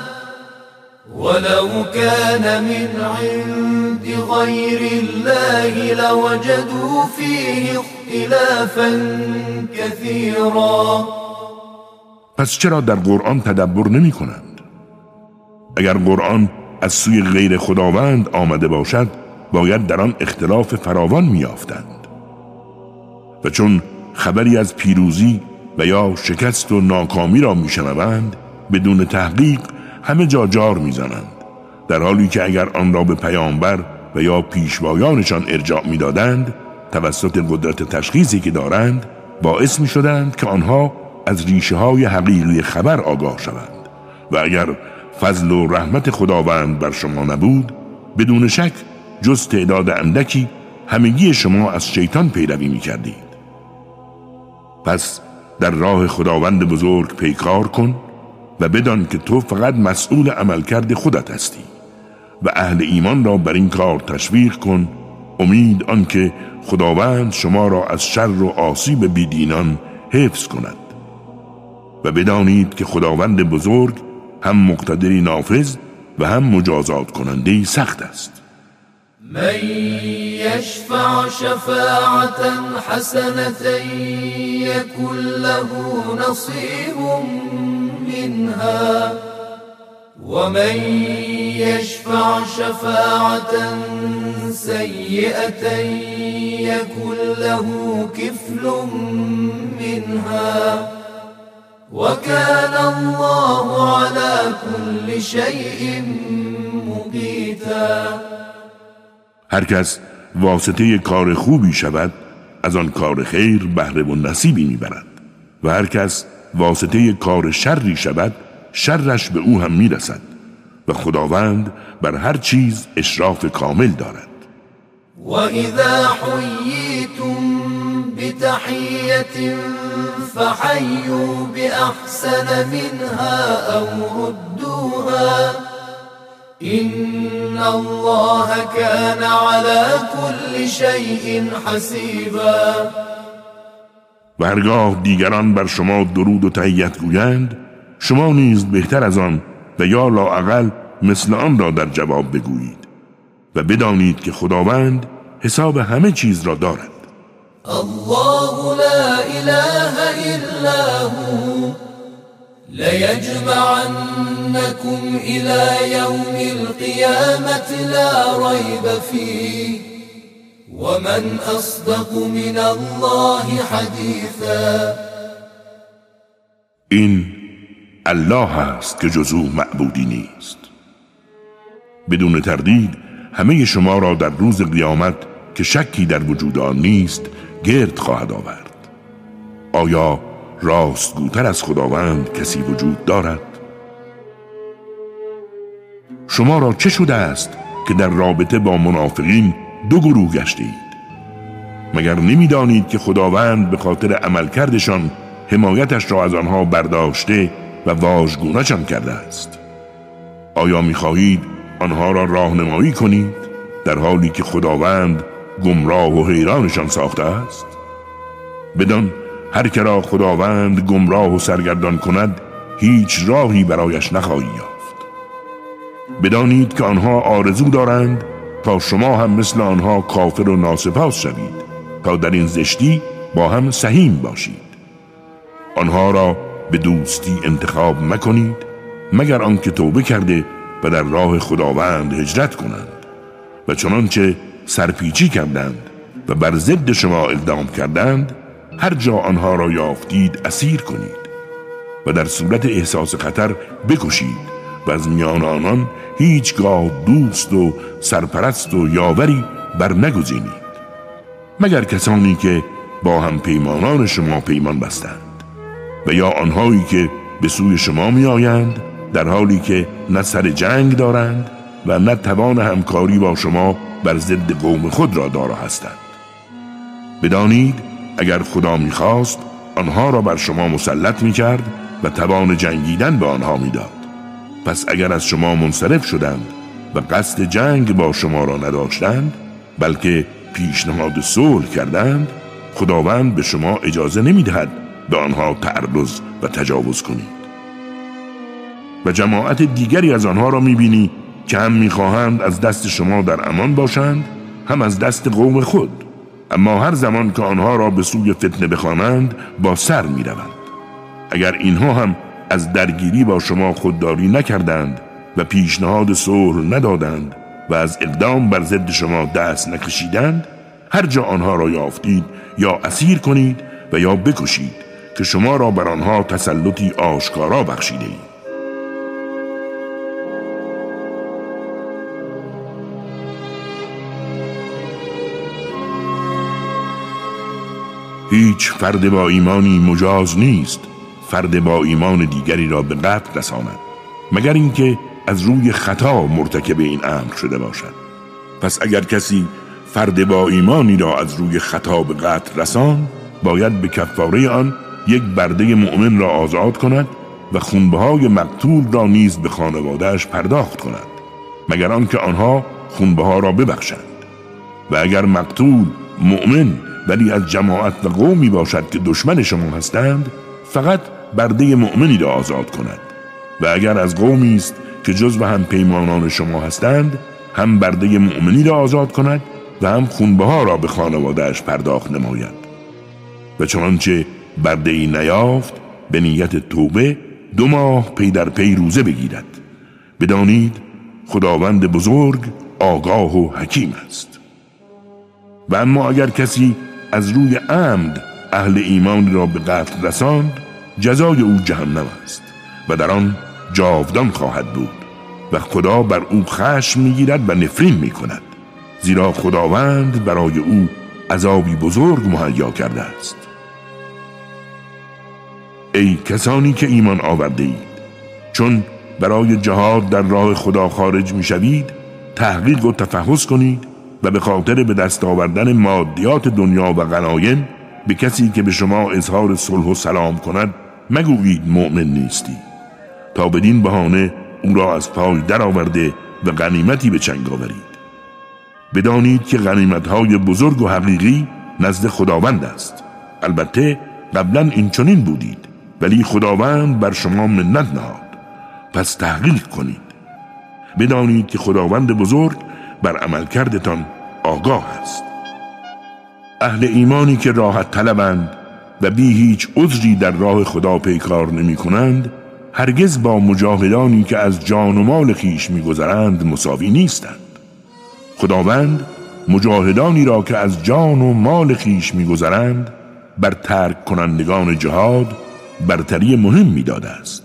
ولو كان من عند غير الله لوجدوا فيه اختلافا كثيرا پس چرا در قرآن تدبر نمی کنند؟ اگر قرآن از سوی غیر خداوند آمده باشد باید در آن اختلاف فراوان میافتند و چون خبری از پیروزی و یا شکست و ناکامی را میشنوند بدون تحقیق همه جا جار می‌زنند. در حالی که اگر آن را به پیامبر و یا پیشوایانشان ارجاع می‌دادند توسط قدرت تشخیصی که دارند باعث می شدند که آنها از ریشه های حقیقی خبر آگاه شوند. و اگر فضل و رحمت خداوند بر شما نبود بدون شک جز تعداد اندکی همگی شما از شیطان پیروی می کردید پس در راه خداوند بزرگ پیکار کن و بدان که تو فقط مسئول عملکرد خودت هستی و اهل ایمان را بر این کار تشویق کن امید آنکه خداوند شما را از شر و آسیب بیدینان حفظ کند. و بدانید که خداوند بزرگ هم مقتدری نافذ و هم مجازات کننده سخت است. من يشفع شفاعة حسنة يكن له نصيب منها. ومن يشفع شفاعة سيئة يكن له كفل منها. وكان الله على كل شيء مقيتا. هر کس واسطه کار خوبی شود از آن کار خیر بهره و نصیبی می‌برد. و هر کس واسطه کار شری شود شرش به او هم می‌رسد. و خداوند بر هر چیز اشراف کامل دارد. و اذا حییتم بتحیت فحیوا باحسن منها او ردوها. إن الله كان على كل شيء حسيبا. و هرگاه دیگران بر شما درود و تحیت گویند. شما نیز بهتر از آن و یا لااقل مثل آن را در جواب بگویید و بدانید که خداوند حساب همه چیز را دارد. الله لا اله الا هو. ليجمعنكم إلى يوم القيامة لا ريب فيه. ومن أصدق من الله حديثا. این الله است که جزو معبودی نیست. بدون تردید همه شما را در روز قیامت که شکی در وجود آن نیست گرد خواهد آورد. آیا راستگوتر از خداوند کسی وجود دارد؟ شما را چه شده است که در رابطه با منافقین دو گروه گشتید؟ مگر نمی‌دانید که خداوند به خاطر عملکردشان حمایتش را از آنها برداشته و واژگونهشان کرده است؟ آیا می‌خواهید آنها را راهنمایی کنید در حالی که خداوند گمراه و حیرانشان ساخته است. بدان هر کرا خداوند گمراه و سرگردان کند هیچ راهی برایش نخواهی یافت. بدانید که آنها آرزو دارند تا شما هم مثل آنها کافر و ناسپاس شوید تا در این زشتی با هم سهیم باشید. آنها را به دوستی انتخاب مکنید مگر آنکه توبه کرده و در راه خداوند هجرت کنند. و چنانچه سرپیچی کردند و بر ضد شما اقدام کردند هر جا آنها را یافتید اسیر کنید و در صورت احساس خطر بکشید و از میان آنان هیچگاه دوست و سرپرست و یاوری بر نگذینید مگر کسانی که با هم پیمانان شما پیمان بستند و یا آنهایی که به سوی شما می آیند در حالی که نه سر جنگ دارند و نه توان همکاری با شما بر ضد قوم خود را دارا هستند بدانید اگر خدا می‌خواست آنها را بر شما مسلط می کرد و توان جنگیدن به آنها می‌داد. پس اگر از شما منصرف شدند و قصد جنگ با شما را نداشتند بلکه پیشنهاد صلح کردند خداوند به شما اجازه نمی‌دهد به آنها تعرض و تجاوز کنید و جماعت دیگری از آنها را می‌بینی که هم می‌خواهند از دست شما در امان باشند هم از دست قوم خود اما هر زمان که آنها را به سوی فتنه بخوانند با سر می‌روند اگر اینها هم از درگیری با شما خودداری نکردند و پیشنهاد صلح ندادند و از اقدام بر ضد شما دست نکشیدند هر جا آنها را یافتید یا اسیر کنید و یا بکشید که شما را بر آنها تسلطی آشکارا بخشیده. هیچ فرد با ایمانی مجاز نیست. فرد با ایمان دیگری را به قتل رساند. مگر اینکه از روی خطا مرتکب این امر شده باشد. پس اگر کسی فرد با ایمانی را از روی خطا به قتل رسان باید به کفاره آن یک برده مؤمن را آزاد کند و خونبه های مقتول را نیز به خانوادهش پرداخت کند. مگر آنکه آنها خونبه را ببخشند. و اگر مقتول مؤمن ولی از جماعت و قومی باشد که دشمن شما هستند فقط برده مؤمنی را آزاد کند. و اگر از قومی است که جز و هم پیمانان شما هستند هم برده مؤمنی را آزاد کند و هم خونبه ها را به خانوادهش پرداخت نماید. و چنانچه برده ای نیافت به نیت توبه دو ماه پی در پی روزه بگیرد. بدانید خداوند بزرگ آگاه و حکیم است. و اما اگر کسی از روی عمد اهل ایمان را به قتل رساند جزای او جهنم است و در آن جاودان خواهد بود و خدا بر او خشم می‌گیرد و نفرین می کند زیرا خداوند برای او عذابی بزرگ مهیا کرده است. ای کسانی که ایمان آورده اید چون برای جهاد در راه خدا خارج می شوید تحقیق و تفحص کنید و به خاطر به دست آوردن مادیات دنیا و غنایم به کسی که به شما اظهار صلح و سلام کند مگویید مؤمن نیستی. تا بدین بهانه او را از پای درآورده و غنیمتی به چنگ آورید. بدانید که غنیمتهای بزرگ و حقیقی نزد خداوند است. البته قبلا این چنین بودید ولی خداوند بر شما منت نهاد. پس تحقیق کنید. بدانید که خداوند بزرگ بر عملکردتان آگاه است. اهل ایمانی که راحت طلبند و بی هیچ عذری در راه خدا پیکار نمی کنند هرگز با مجاهدانی که از جان و مال خیش میگذرند مساوی نیستند. خداوند مجاهدانی را که از جان و مال خیش میگذرند بر ترک کنندگان جهاد برتری مهم می‌داده است.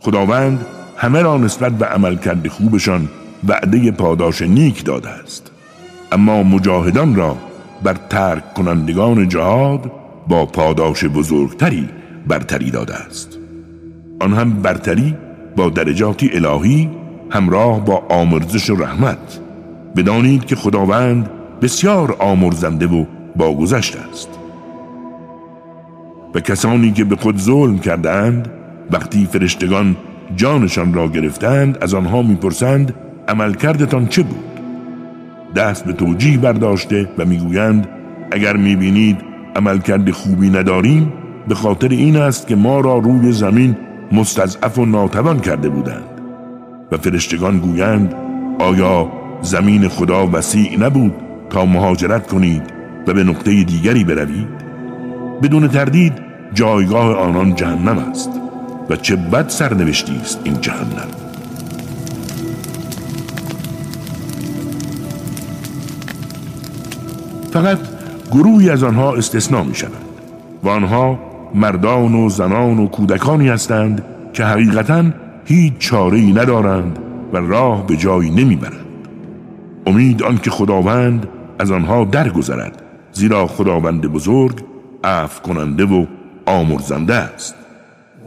خداوند همه را نسبت به عملکرد خوبشان وعده پاداش نیک داده است. اما مجاهدان را بر ترک کنندگان جهاد با پاداش بزرگتری برتری داده است. آن هم برتری با درجاتی الهی همراه با آمرزش و رحمت. بدانید که خداوند بسیار آمرزنده و باگذشت است. و کسانی که به خود ظلم کردند وقتی فرشتگان جانشان را گرفتند از آنها می‌پرسند عملکردتان چه بود؟ دست به توجیه برداشته و می‌گویند اگر می‌بینید عملکرد خوبی نداریم به خاطر این است که ما را روی زمین مستضعف و ناتوان کرده بودند. و فرشتگان گویند آیا زمین خدا وسیع نبود تا مهاجرت کنید و به نقطه دیگری بروید؟ بدون تردید جایگاه آنان جهنم است و چه بد سرنوشتی است این جهنم؟ فقط گروهی از آنها استثناء می شوند و آنها مردان و زنان و کودکانی هستند که حقیقتا هیچ چاره‌ای ندارند و راه به جایی نمی‌برند. امید آنکه خداوند از آنها درگذرد زیرا خداوند بزرگ عفو کننده و آمرزنده است.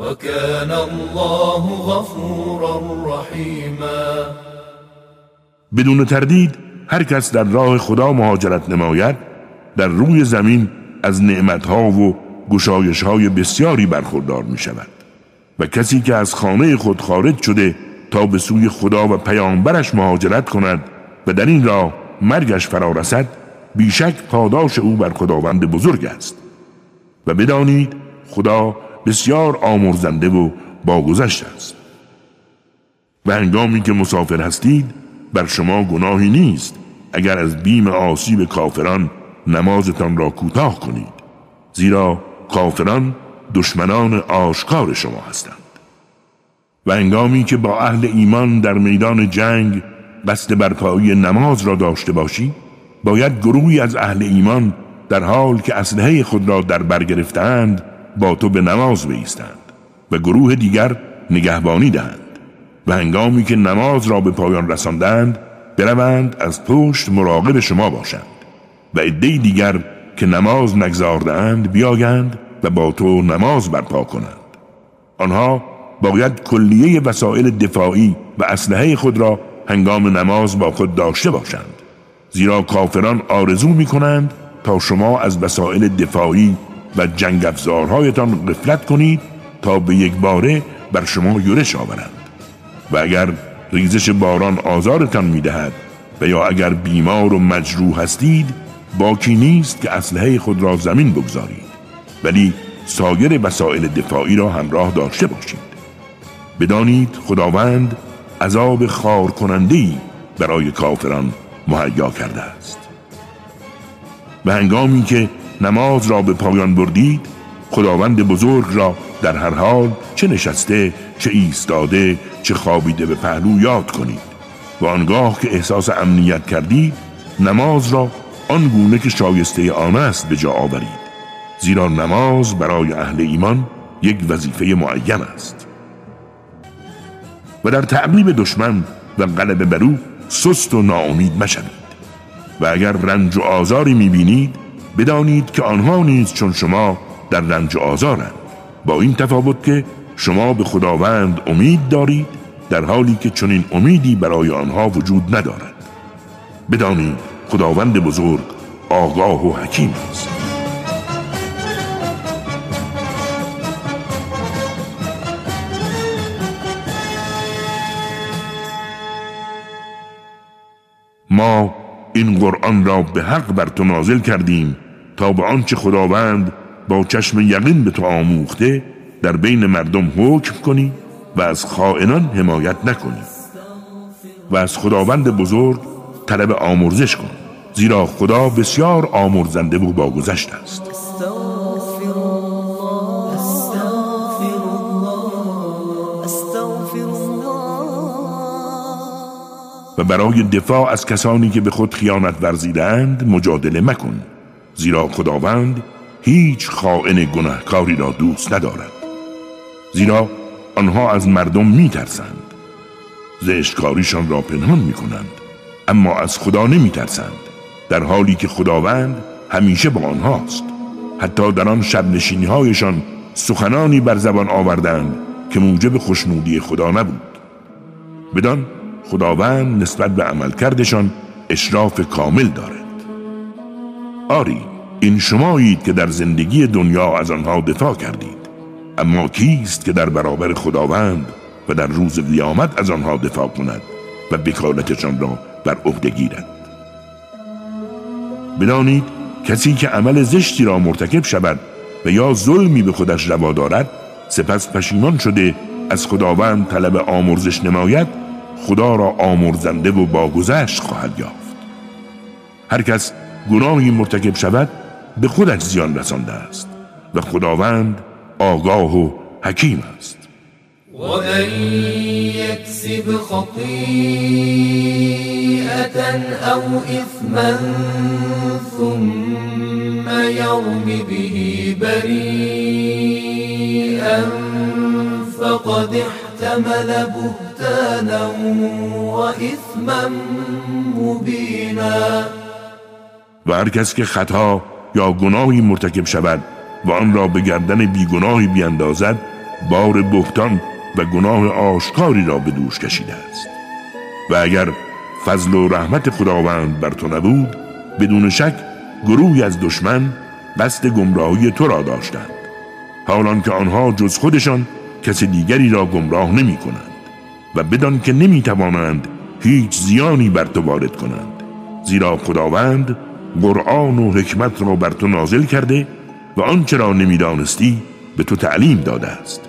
وكان الله غفورا رحیما بدون تردید هر کس در راه خدا مهاجرت نماید در روی زمین از نعمتها و گشایشهای بسیاری برخوردار می شود و کسی که از خانه خود خارج شده تا به سوی خدا و پیامبرش مهاجرت کند و در این راه مرگش فرا رسد بیشک پاداش او بر خداوند بزرگ است. و بدانید خدا بسیار آمرزنده و باگذشت است. و هنگامی که مسافر هستید بر شما گناهی نیست اگر از بیم آسیب کافران نمازتان را کوتاه کنید. زیرا کافران دشمنان آشکار شما هستند. و هنگامی که با اهل ایمان در میدان جنگ قصد برپایی نماز را داشته باشی باید گروهی از اهل ایمان در حال که اسلحه خود را در بر گرفتند با تو به نماز بیستند و گروه دیگر نگهبانی دهند و هنگامی که نماز را به پایان رساندند بروند از پشت مراقب شما باشند و عده دیگر که نماز نگذاردند بیایند و با تو نماز برپا کنند. آنها باید کلیه وسایل دفاعی و اسلحه خود را هنگام نماز با خود داشته باشند زیرا کافران آرزو می کنند تا شما از وسایل دفاعی و جنگ افزارهایتان غفلت کنید تا به یک باره بر شما یورش آورند. و اگر ریزش باران آزارتان می‌دهد و یا اگر بیمار و مجروح هستید باکی نیست که اسلحه خود را زمین بگذارید. ولی سایر وسایل دفاعی را همراه داشته باشید. بدانید خداوند عذاب خار کنندهی برای کافران مهیا کرده است. و هنگامی که نماز را به پایان بردید خداوند بزرگ را در هر حال چه نشسته چه ایستاده چه خوابیده به پهلو یاد کنید. و آنگاه که احساس امنیت کردید نماز را آن گونه که شایسته آن است به جا آورید. زیرا نماز برای اهل ایمان یک وظیفه معین است. و در تعقیب دشمن و غلبه بر او سست و ناامید مشوید. و اگر رنج و آزاری می‌بینید بدانید که آنها نیز چون شما در رنج آزارند. با این تفاوت که شما به خداوند امید دارید در حالی که چنین امیدی برای آنها وجود ندارد. بدانید خداوند بزرگ آگاه و حکیم است. ما این قرآن را به حق بر تو نازل کردیم تا به آنچه خداوند با چشم یقین به تو آموخته در بین مردم حکم کنی و از خائنان حمایت نکنی و از خداوند بزرگ طلب آمرزش کن زیرا خدا بسیار آمرزنده و باگذشت است. و برای دفاع از کسانی که به خود خیانت ورزیدند مجادله مکن زیرا خداوند هیچ خائن گناهکاری را دوست ندارد. زیرا آنها از مردم میترسند زشتکاریشان را پنهان می‌کنند اما از خدا نمیترسند در حالی که خداوند همیشه با آنهاست. حتی در آن شب هایشان سخنانی بر زبان آوردند که موجب خوشنودی خدا نبود. بدان خداوند نسبت به عملکردشان اشراف کامل دارد. آری این شمایید که در زندگی دنیا از آنها دفاع کردید اما کیست که در برابر خداوند و در روز قیامت از آنها دفاع کند و بکالتشان را بر عهده گیرد؟ بدانید کسی که عمل زشتی را مرتکب شود و یا ظلمی به خودش روا دارد سپس پشیمان شده از خداوند طلب آمرزش نماید خدا را آمرزنده و باگذشت خواهد یافت. هر کس گناهی مرتکب شود به خودش زیان رسانده است و خداوند آگاه و حکیم است. ومن يكسب خطيئة أو إثما ثم يرم به بريئا فقد احتمل بهتانا. وإثما مبينا. و هر کس که خطا یا گناهی مرتکب شود و آن را به گردن بیگناهی بیندازد بار بهتان و گناه آشکاری را به دوش کشیده است. و اگر فضل و رحمت خداوند بر تو نبود بدون شک گروهی از دشمن قصد گمراهی تو را داشتند. حالان که آنها جز خودشان کسی دیگری را گمراه نمی کنند و بدان که نمی توانند هیچ زیانی بر تو وارد کنند. زیرا خداوند قرآن و حکمت را بر تو نازل کرده و آنچه را نمی‌دانستی به تو تعلیم داده است.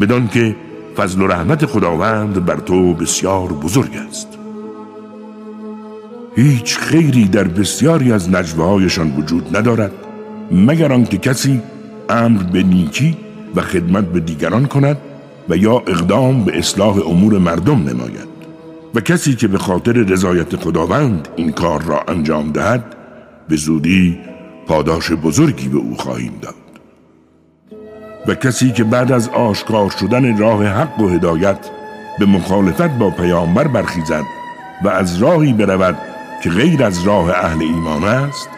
بدان که فضل و رحمت خداوند بر تو بسیار بزرگ است. هیچ خیری در بسیاری از نجوه وجود ندارد مگر آنکه کسی امر به نیکی و خدمت به دیگران کند و یا اقدام به اصلاح امور مردم نماید. و کسی که به خاطر رضایت خداوند این کار را انجام دهد به زودی پاداش بزرگی به او خواهیم داد. و کسی که بعد از آشکار شدن راه حق و هدایت به مخالفت با پیامبر برخیزد و از راهی برود که غیر از راه اهل ایمان است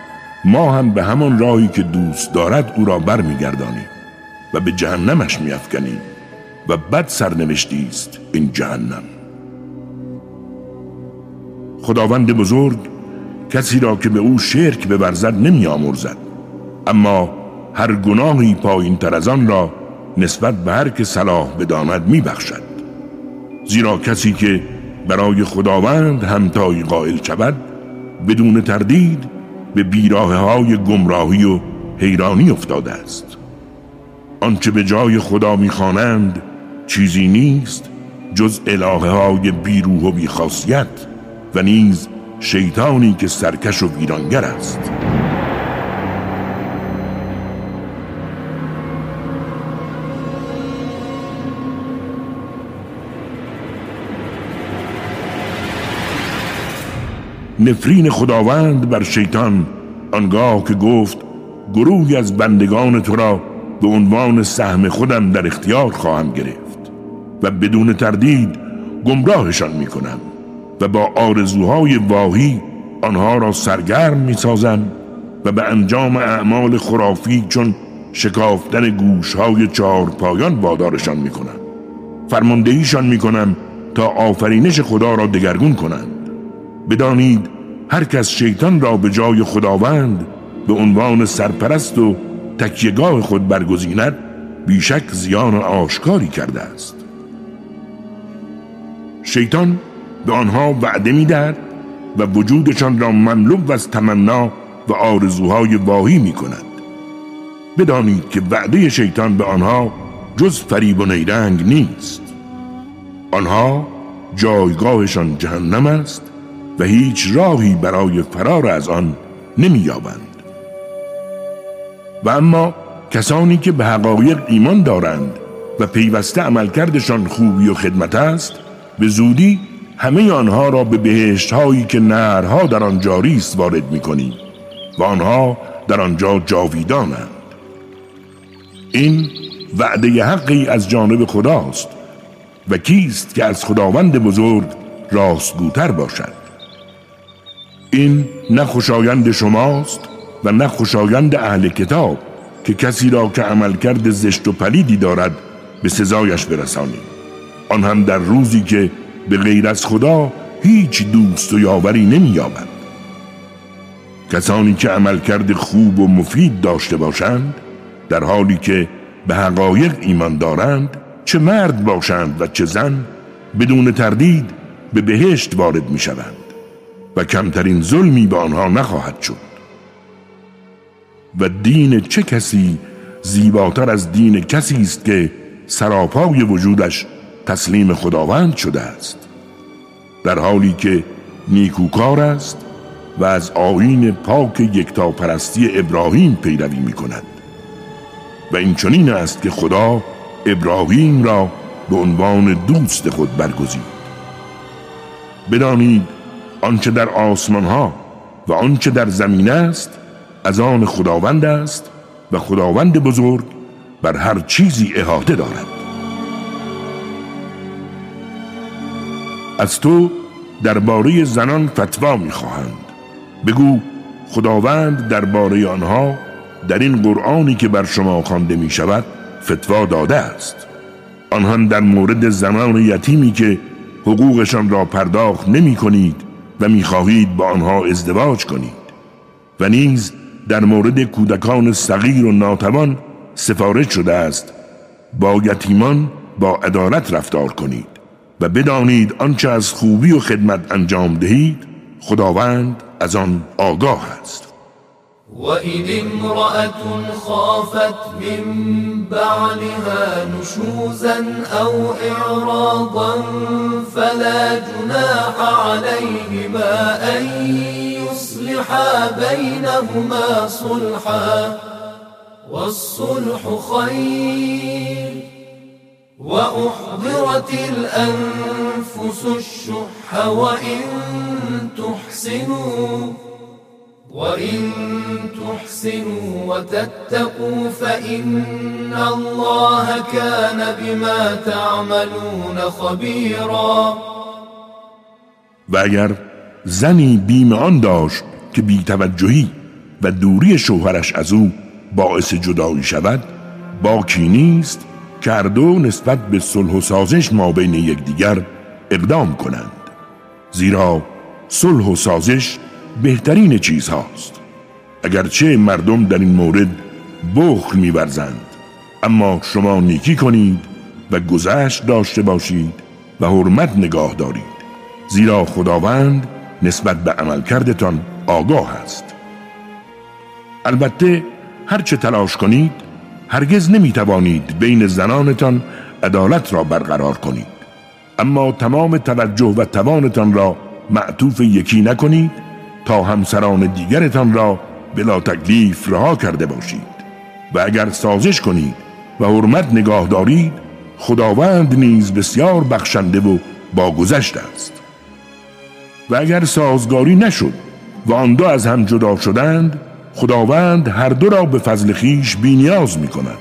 ما هم به همان راهی که دوست دارد او را برمیگردانیم و به جهنمش میافکنیم. و بد سرنوشتی است این جهنم. خداوند بزرگ کسی را که به او شرک بورزد نمی آمرزد. اما هر گناهی پایین تر از آن را نسبت به هر که صلاح بداند می بخشد. زیرا کسی که برای خداوند همتایی قائل شود بدون تردید به بیراه های گمراهی و حیرانی افتاده است. آنچه به جای خدا می‌خوانند چیزی نیست جز الهه های بیروح و بیخاصیت و نیز شیطانی که سرکش و ویرانگر است. نفرین خداوند بر شیطان آنگاه که گفت گروهی از بندگان تو را به عنوان سهم خودم در اختیار خواهم گرفت. و بدون تردید گمراهشان می کنم و با آرزوهای واهی آنها را سرگرم می سازم و به انجام اعمال خرافی چون شکافتن گوشهای چهار پایان وادارشان می کنم فرماندهیشان می کنم تا آفرینش خدا را دگرگون کنند. بدانید هر کس شیطان را به جای خداوند به عنوان سرپرست و تکیهگاه خود برگزیند بیشک زیان آشکاری کرده است. شیطان به آنها وعده می‌دهد و وجودشان را مملو از تمنا و آرزوهای واهی می کند بدانید که وعده شیطان به آنها جز فریب و نیرنگ نیست. آنها جایگاهشان جهنم است و هیچ راهی برای فرار از آن نمییابند. و اما کسانی که به حقایق ایمان دارند و پیوسته عملکردشان خوبی و خدمت است به زودی همه آنها را به بهشت هایی که نهرها در آن جاری است وارد می‌کنیم و آنها در آنجا جاویدانند. این وعده حقی از جانب خداست و کیست که از خداوند بزرگ راستگوتر باشد. این نه خوشایند شماست و نه خوشایند اهل کتاب که کسی را که عملکرد زشت و پلیدی دارد به سزایش برسانیم آن هم در روزی که به غیر از خدا هیچ دوست و یاوری نمییابند کسانی که عملکرد خوب و مفید داشته باشند در حالی که به حقایق ایمان دارند چه مرد باشند و چه زن بدون تردید به بهشت وارد می شوند و کمترین ظلمی به آنها نخواهد شد. و دین چه کسی زیباتر از دین کسی است که سراپای وجودش تسلیم خداوند شده است. در حالی که نیکوکار است و از آین پاک یکتاپرستی ابراهیم پیروی می کند و این چنین است که خدا ابراهیم را به عنوان دوست خود برگزید. بدانید آنچه در آسمان ها و آنچه در زمین است از آن خداوند است و خداوند بزرگ بر هر چیزی احاطه دارد. از تو درباره زنان فتوا می‌خواهند. بگو خداوند درباره آنها در این قرآنی که بر شما خوانده می شود فتوا داده است. آنها در مورد زنان یتیمی که حقوقشان را پرداخت نمی کنید و می خواهید با آنها ازدواج کنید. و نیز در مورد کودکان صغیر و ناتوان سفارش شده است. با یتیمان با عدالت رفتار کنید. و بدانید آنچه از خوبی و خدمت انجام دهید خداوند از آن آگاه است. وإذ امرأة خافت من بعلها نشوزا أو إعراضا فلا جناح عليهما أن يصلحا بينهما صلحا والصلح خير وأحضرت الأنفس الشح وإن تحسنوا وإن تحسنوا وتتقوا فإن الله كان بما تعملون خبيرا. و اگر زنی بیم آن داشت که بیتوجهی و دوری شوهرش از او باعث جدایی شود باکی نیست که هر دو نسبت به صلح و سازش ما بین یکدیگر اقدام کنند. زیرا صلح و سازش بهترین چیز هاست اگرچه مردم در این مورد بخل میورزند. اما شما نیکی کنید و گذشت داشته باشید و حرمت نگاه دارید. زیرا خداوند نسبت به عملکردتان آگاه است. البته هرچه تلاش کنید هرگز نمی توانید بین زنانتان عدالت را برقرار کنید. اما تمام توجه و توانتان را معطوف یکی نکنید تا همسران دیگرتان را بلا تکلیف رها کرده باشید. و اگر سازش کنید و حرمت نگاه دارید خداوند نیز بسیار بخشنده و باگذشت است. و اگر سازگاری نشد و آن دو از هم جدا شدند خداوند هر دو را به فضل خیش بینیاز می کند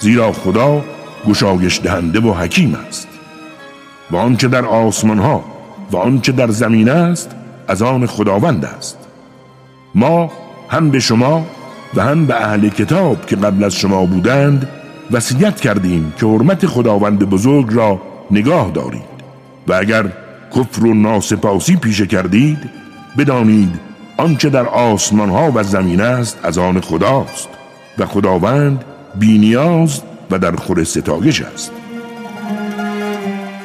زیرا خدا گشایش دهنده و حکیم است. و آنچه در آسمان ها و آنچه در زمین است از آن خداوند است. ما هم به شما و هم به اهل کتاب که قبل از شما بودند وصیت کردیم که حرمت خداوند بزرگ را نگاه دارید. و اگر کفر و ناسپاسی پیشه کردید بدانید آنچه در آسمان ها و زمین است از آن خداست و خداوند بینیاز و در خور ستایش است.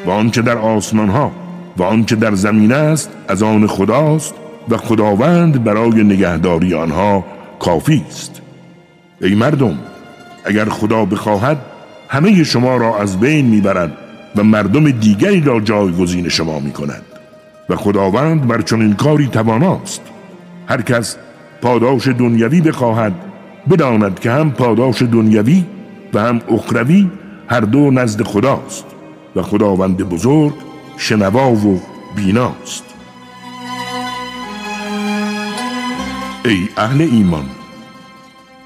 و آنچه در آسمان ها و آنچه در زمین است از آن خداست و خداوند برای نگهداری آنها کافی است. ای مردم اگر خدا بخواهد همه شما را از بین می‌برد و مردم دیگری را جایگزین شما می‌کند و خداوند بر چنین کاری تواناست. هر کس پاداش دنیوی بخواهد بداند که هم پاداش دنیوی و هم اخروی هر دو نزد خداست و خداوند بزرگ شنوا و بیناست. ای اهل ایمان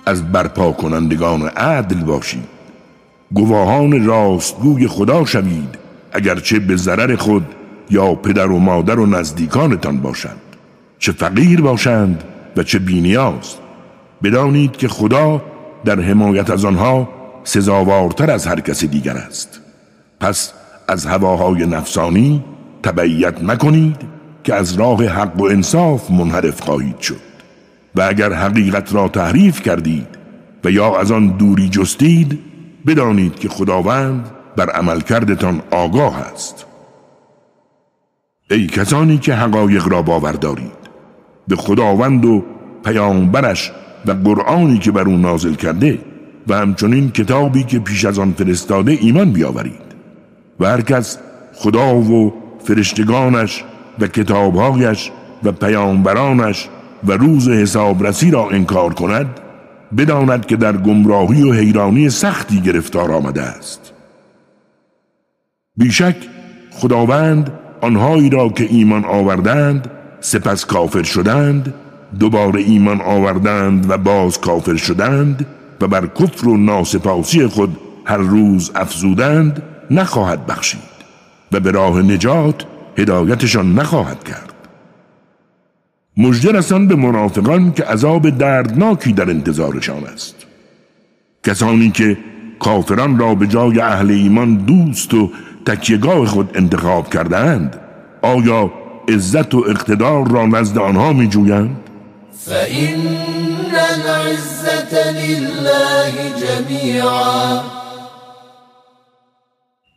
از برپا کنندگان عدل باشید. گواهان راستگوی خدا شوید اگرچه به ضرر خود یا پدر و مادر و نزدیکانتان باشند چه فقیر باشند و چه بینیاز. بدانید که خدا در حمایت از آنها سزاوارتر از هر کس دیگر است. پس از هواهای نفسانی تبعیت نکنید که از راه حق و انصاف منحرف خواهید شد. و اگر حقیقت را تحریف کردید و یا از آن دوری جستید بدانید که خداوند بر عملکردتان آگاه است. ای کسانی که حقایق را باور دارید به خداوند و پیامبرش و قرآنی که بر او نازل کرده و همچنین کتابی که پیش از آن فرستاده ایمان بیاورید. و هر کس خدا و فرشتگانش و کتابهایش و پیامبرانش و روز حسابرسی را انکار کند بداند که در گمراهی و حیرانی سختی گرفتار آمده است. بیشک خداوند آنهایی را که ایمان آوردند سپس کافر شدند دوباره ایمان آوردند و باز کافر شدند و بر کفر و ناسپاسی خود هر روز افزودند نخواهد بخشید و به راه نجات هدایتشان نخواهد کرد. مژده رسان به منافقان که عذاب دردناکی در انتظارشان است. کسانی که کافران را به جای اهل ایمان دوست و تکیهگاه خود انتخاب کردند آیا عزت و اقتدار را نزد آنها می جویند؟ فإن لله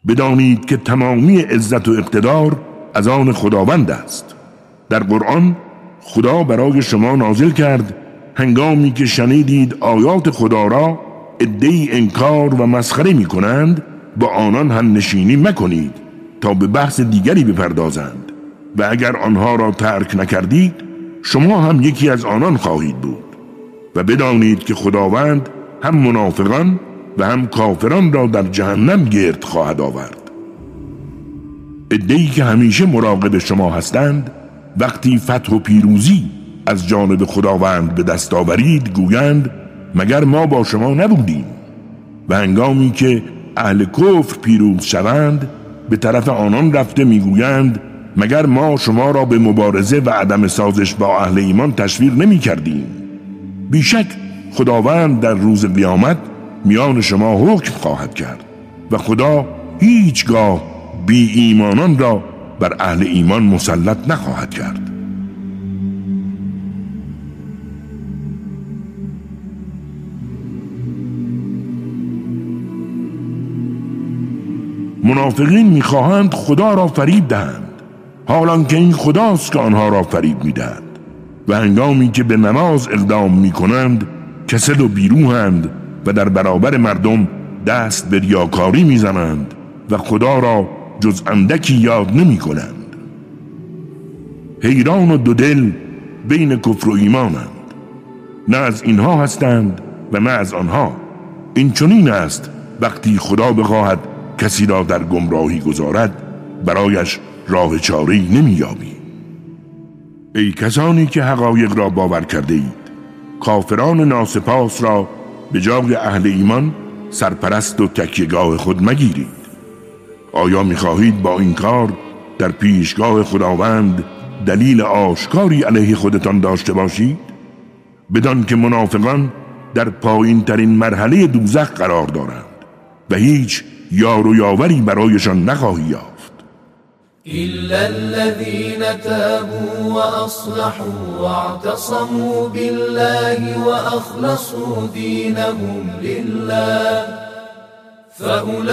بدانید که تمامی عزت و اقتدار از آن خداوند است. در قرآن خدا برای شما نازل کرد هنگامی که شنیدید آیات خدا را ادهی انکار و مسخره می کنند با آنان هم نشینی مکنید تا به بحث دیگری بپردازند. و اگر آنها را ترک نکردید شما هم یکی از آنان خواهید بود. و بدانید که خداوند هم منافقان و هم کافران را در جهنم گرد خواهد آورد. ادهی که همیشه مراقب شما هستند وقتی فتح و پیروزی از جانب خداوند به دست آورید گویند مگر ما با شما نبودیم؟ و هنگامی که اهل کفر پیروز شوند به طرف آنان رفته می‌گویند مگر ما شما را به مبارزه و عدم سازش با اهل ایمان تشویق نمی کردیم؟ بیشک خداوند در روز قیامت میان شما حکم خواهد کرد و خدا هیچگاه بی ایمانان را بر اهل ایمان مسلط نخواهد کرد. منافقین می‌خواهند خدا را فریب دهند. حالان که این خداست که آنها را فریب می‌دهد. و هنگامی که به نماز اقدام می‌کنند کسل و بیروهند و در برابر مردم دست به ریاکاری می‌زنند و خدا را جز اندکی یاد نمی کنند حیران و دودل بین کفر و ایمانند. نه از اینها هستند و نه از آنها. این چنین است وقتی خدا بخواهد کسی را در گمراهی گذارد برایش راه چاری نمییابی. ای کسانی که حقایق را باور کرده اید کافران ناسپاس را به جای اهل ایمان سرپرست و تکیگاه خود مگیرید. آیا می‌خواهید با این کار در پیشگاه خداوند دلیل آشکاری علیه خودتان داشته باشید؟ بدان که منافقان در پایین ترین مرحله دوزخ قرار دارند و هیچ یار و یاوری برایشان نخواهی یافت. إلا الذين تابوا وأصلحوا واعتصموا بالله وأخلصوا دينهم لله فأولئك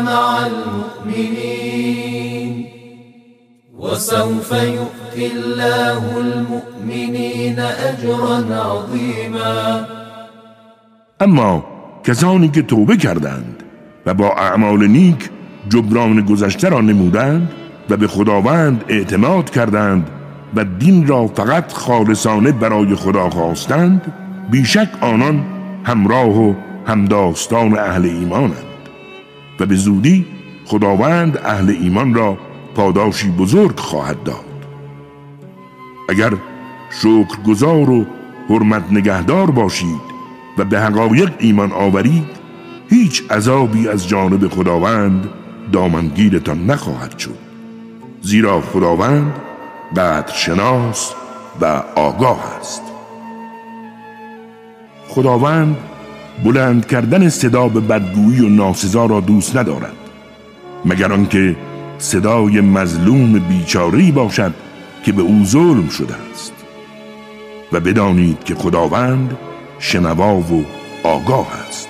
مع المؤمنين وسوف يؤتي الله المؤمنين أجرا عظيما أما کسانی که توبة کردند و با أعمال نیک جبران گذشته را نمودند و به خداوند اعتماد کردند و دین را فقط خالصانه برای خدا خواستند بیشک آنان همراه و همداستان اهل ایمانند. و به زودی خداوند اهل ایمان را پاداشی بزرگ خواهد داد. اگر شکرگزار و حرمت نگهدار باشید و به حقایق ایمان آورید هیچ عذابی از جانب خداوند دامنگیرتان نخواهد شد. زیرا خداوند قدر شناس و آگاه است. خداوند بلند کردن صدا به بدگویی و ناسزا را دوست ندارد مگر آنکه صدای مظلوم بیچاری باشد که به او ظلم شده است. و بدانید که خداوند شنوا و آگاه است.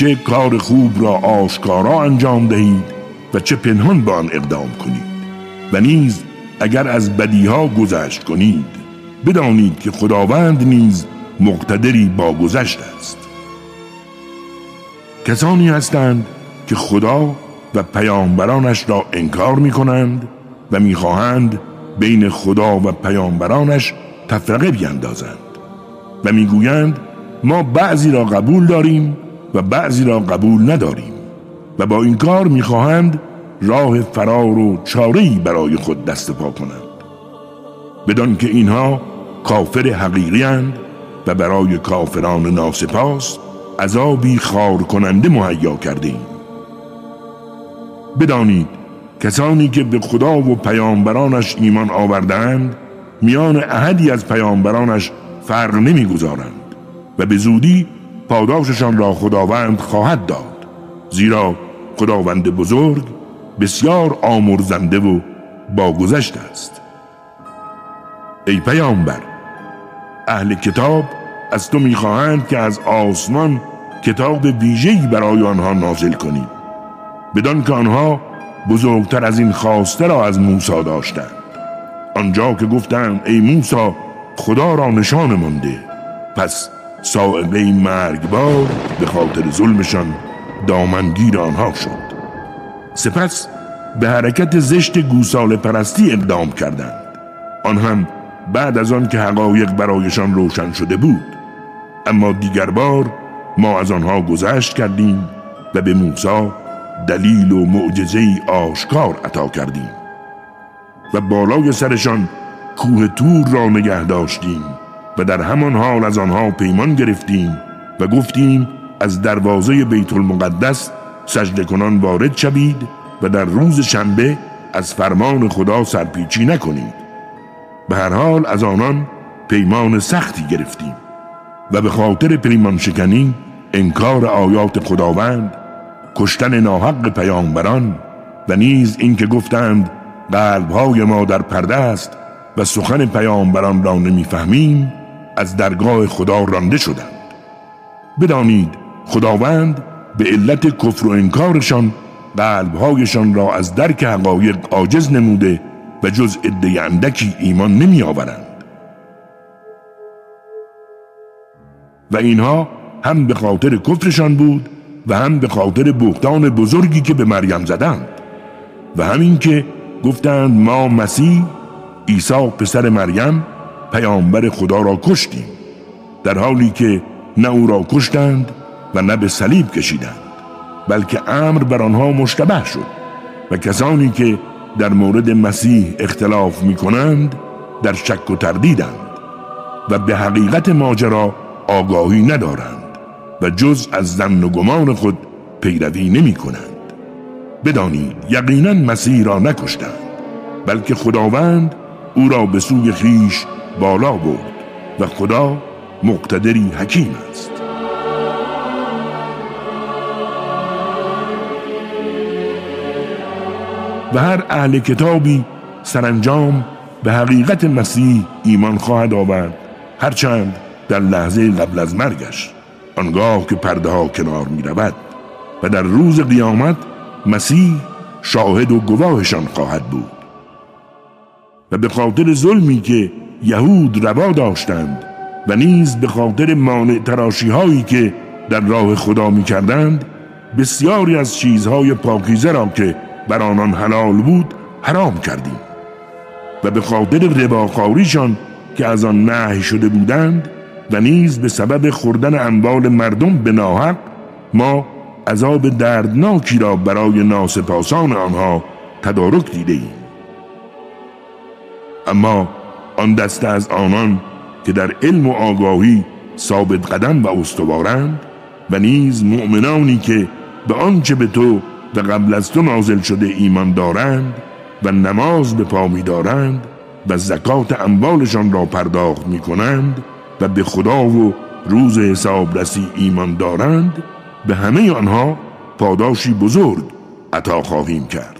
چه کار خوب را آشکارا انجام دهید و چه پنهان به آن اقدام کنید و نیز اگر از بدیها گذشت کنید بدانید که خداوند نیز مقتدری با گذشت است. کسانی هستند که خدا و پیامبرانش را انکار می کنند و می‌خواهند بین خدا و پیامبرانش تفرقه بیندازند و می‌گویند ما بعضی را قبول داریم و بعضی را قبول نداریم و با این کار می‌خواهند راه فرار و چارهی برای خود دست پا کنند. بدان که اینها کافر حقیقی و برای کافران ناسپاس عذابی خار کننده مهیا کرده بدانید کسانی که به خدا و پیامبرانش ایمان آوردند میان احدی از پیامبرانش فرق نمی‌گذارند و به زودی پاداششان را خداوند خواهد داد. زیرا خداوند بزرگ بسیار آمرزنده و باگذشت است. ای پیامبر اهل کتاب از تو می‌خواهند که از آسمان کتاب ویژه‌ای برای آنها نازل کنی. بدان که آنها بزرگتر از این خواسته را از موسی داشتند. آنجا که گفتند ای موسی خدا را نشان مانده. پس سائقه مرگبار به خاطر ظلمشان دامنگیر آنها شد. سپس به حرکت زشت گوساله پرستی اقدام کردند. آن هم بعد از آن که حقایق برایشان روشن شده بود. اما دیگر بار ما از آنها گذشت کردیم و به موسی دلیل و معجزه آشکار عطا کردیم. و بالای سرشان کوه تور را نگه داشتیم. و در همان حال از آنها پیمان گرفتیم و گفتیم از دروازه بیت المقدس سجده کنان وارد شوید و در روز شنبه از فرمان خدا سرپیچی نکنید. به هر حال از آنان پیمان سختی گرفتیم و به خاطر پیمان شکنی انکار آیات خداوند کشتن ناحق پیامبران و نیز اینکه گفتند قلبهای ما در پرده است و سخن پیامبران را نمی‌فهمیم از درگاه خدا رانده شدند. بدانید خداوند به علت کفر و انکارشان قلبهایشان را از درک حقایق عاجز نموده و جز عده اندکی ایمان نمی آورند و اینها هم به خاطر کفرشان بود و هم به خاطر بختان بزرگی که به مریم زدند. و همین که گفتند ما مسیح عیسی پسر مریم پیامبر خدا را کشتیم در حالی که نه او را کشتند و نه به صلیب کشیدند بلکه امر بر آنها مشتبه شد و کسانی که در مورد مسیح اختلاف می کنند در شک و تردیدند و به حقیقت ماجرا آگاهی ندارند و جز از زن و گمان خود پیروی نمی کنند بدانید یقینا مسیح را نکشتند بلکه خداوند او را به سوی خیش بالا برد و خدا مقتدری حکیم است. و هر اهل کتابی سرانجام به حقیقت مسیح ایمان خواهد آورد هرچند در لحظه قبل از مرگش آنگاه که پرده ها کنار می رود و در روز قیامت مسیح شاهد و گواهشان خواهد بود. و به خاطر ظلمی که یهود روا داشتند و نیز به خاطر مانع تراشی هایی که در راه خدا می کردند بسیاری از چیزهای پاکیزه را که بر آنان حلال بود حرام کردیم و به خاطر رباخاریشان که از آن نهی شده بودند و نیز به سبب خوردن اموال مردم به ناحق ما عذاب دردناکی را برای ناسپاسان آنها تدارک دیده ایم. اما آن دسته از آنان که در علم و آگاهی ثابت قدم و استوارند و نیز مؤمنانی که به آنچه به تو و قبل از تو نازل شده ایمان دارند و نماز به پا می دارند و زکات اموالشان را پرداخت می کنند و به خدا و روز حسابرسی ایمان دارند به همه آنها پاداشی بزرگ عطا خواهیم کرد.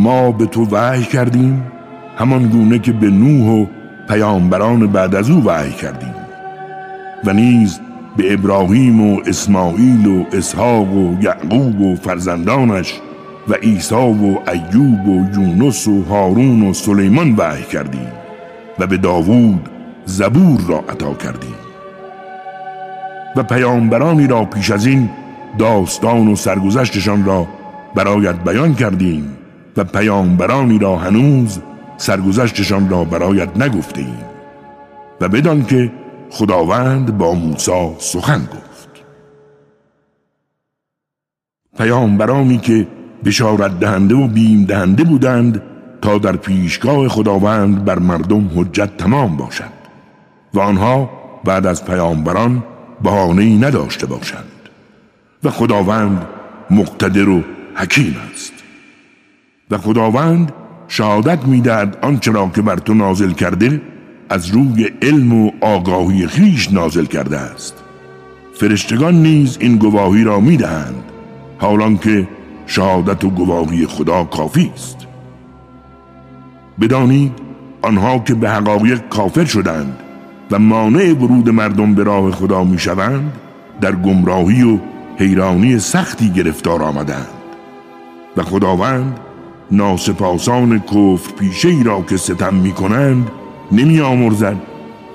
ما به تو وحی کردیم همان گونه که به نوح و پیامبران بعد از او وحی کردیم. و نیز به ابراهیم و اسماعیل و اسحاق و یعقوب و فرزندانش و عیسی و ایوب و یونس و هارون و سلیمان وحی کردیم و به داوود زبور را عطا کردیم. و پیامبرانی را پیش از این داستان و سرگذشتشان را برایت بیان کردیم. و پیامبرانی را هنوز سرگذشتشان را برایت نگفته ایم و بدان که خداوند با موسی سخن گفت. پیامبرانی که بشارت دهنده و بیم دهنده بودند تا در پیشگاه خداوند بر مردم حجت تمام باشد. و آنها بعد از پیامبران بهانه‌ای نداشته باشند. و خداوند مقتدر و حکیم است. و خداوند شهادت می‌دهد آنچه را که بر تو نازل کرده از روی علم و آگاهی خیش نازل کرده است. فرشتگان نیز این گواهی را می‌دهند حالان که شهادت و گواهی خدا کافی است. بدانید آنها که به حقایق کافر شدند و مانع ورود مردم به راه خدا می‌شوند در گمراهی و حیرانی سختی گرفتار آمدند. و خداوند ناسپاسان کفر پیشه ای را که ستم می کنند نمی آمرزد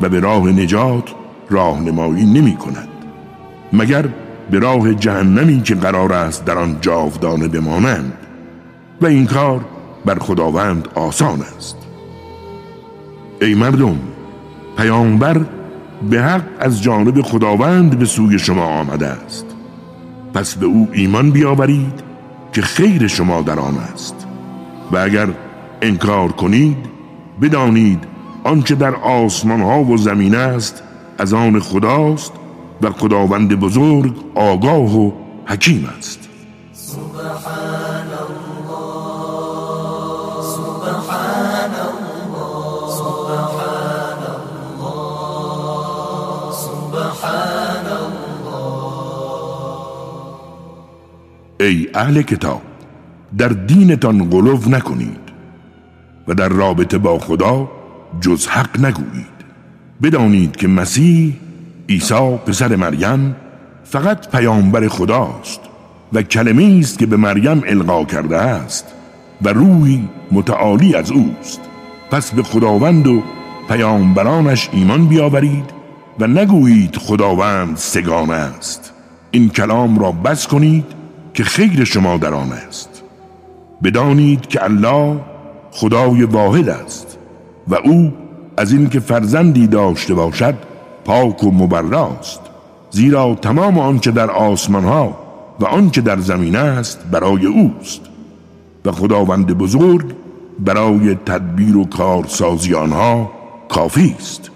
و به راه نجات راهنمایی نمی کند مگر به راه جهنمی که قرار است در آن جاودانه بمانند و این کار بر خداوند آسان است. ای مردم پیامبر به حق از جانب خداوند به سوی شما آمده است. پس به او ایمان بیاورید که خیر شما در آن است. و اگر انکار کنید بدانید آنچه در آسمان ها و زمین است از آن خداست و خداوند بزرگ آگاه و حکیم است. سبحان الله سبحان الله سبحان الله سبحان الله. ای اهل کتاب در دینتان غلو نکنید و در رابطه با خدا جز حق نگویید. بدانید که مسیح عیسی پسر مریم فقط پیامبر خداست و کلمه است که به مریم القا کرده است و روحی متعالی از اوست. پس به خداوند و پیامبرانش ایمان بیاورید و نگویید خداوند سگانه است. این کلام را بس کنید که خیر شما در آن است. بدانید که الله خدای واحد است و او از اینکه فرزندی داشته باشد پاک و مبراست زیرا تمام آنچه در آسمان ها و آنچه در زمین است برای اوست. و خداوند بزرگ برای تدبیر و کارسازی آنها کافی است.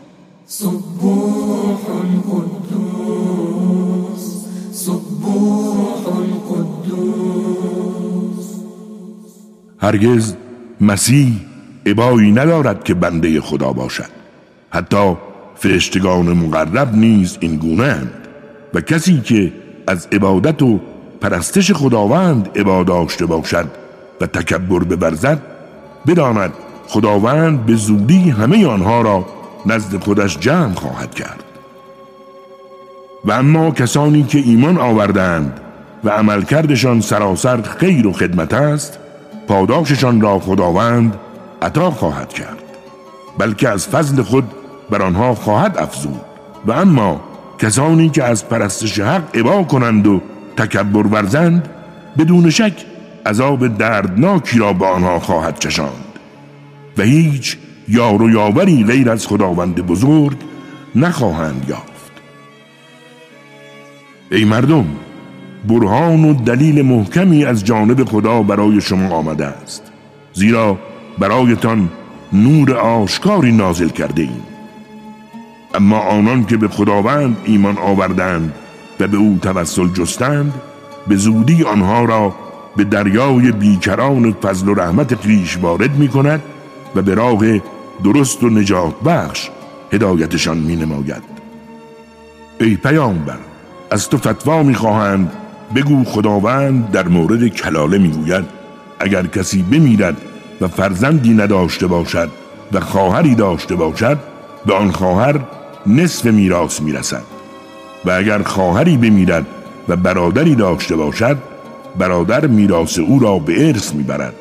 هرگز مسیح عبایی ندارد که بنده خدا باشد. حتی فرشتگان مقرب نیز این گونه و کسی که از عبادت و پرستش خداوند عباد داشته باشد و تکبر ببرزد بداند خداوند به زودی همه آنها را نزد خودش جمع خواهد کرد. و اما کسانی که ایمان آوردند و عملکردشان سراسر خیر و خدمت است پاداششان را خداوند عطا خواهد کرد بلکه از فضل خود بر آنها خواهد افزود. و اما کسانی که از پرستش حق عبا کنند و تکبر ورزند بدون شک عذاب دردناکی را به آنها خواهد چشاند. و هیچ یار و یاوری غیر از خداوند بزرگ نخواهند یافت. ای مردم برهان و دلیل محکمی از جانب خدا برای شما آمده است. زیرا برایتان نور آشکاری نازل کرده ایم اما آنان که به خداوند ایمان آوردند و به او توسل جستند به زودی آنها را به دریای بیکران فضل و رحمت خیش وارد می کند و به راه درست و نجات بخش هدایتشان می نماید ای پیامبر از تو فتوا می خواهند بگو خداوند در مورد کلاله می گوید اگر کسی بمیرد و فرزندی نداشته باشد و خواهری داشته باشد به آن خواهر نصف میراث می‌رسد. و اگر خواهری بمیرد و برادری داشته باشد برادر میراث او را به ارث می‌برد.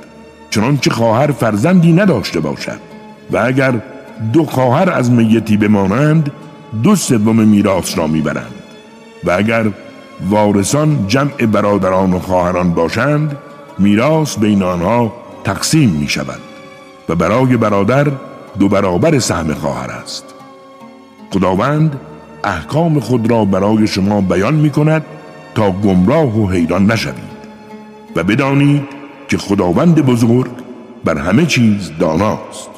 چنانچه خواهر فرزندی نداشته باشد. و اگر دو خواهر از میتی بمانند دو سوم میراث را می‌برند. و اگر وارثان جمع برادران و خواهران باشند میراث بین آنها تقسیم می شود و برای برادر دو برابر سهم خواهر است. خداوند احکام خود را برای شما بیان می کند تا گمراه و حیران نشوید و بدانید که خداوند بزرگ بر همه چیز داناست.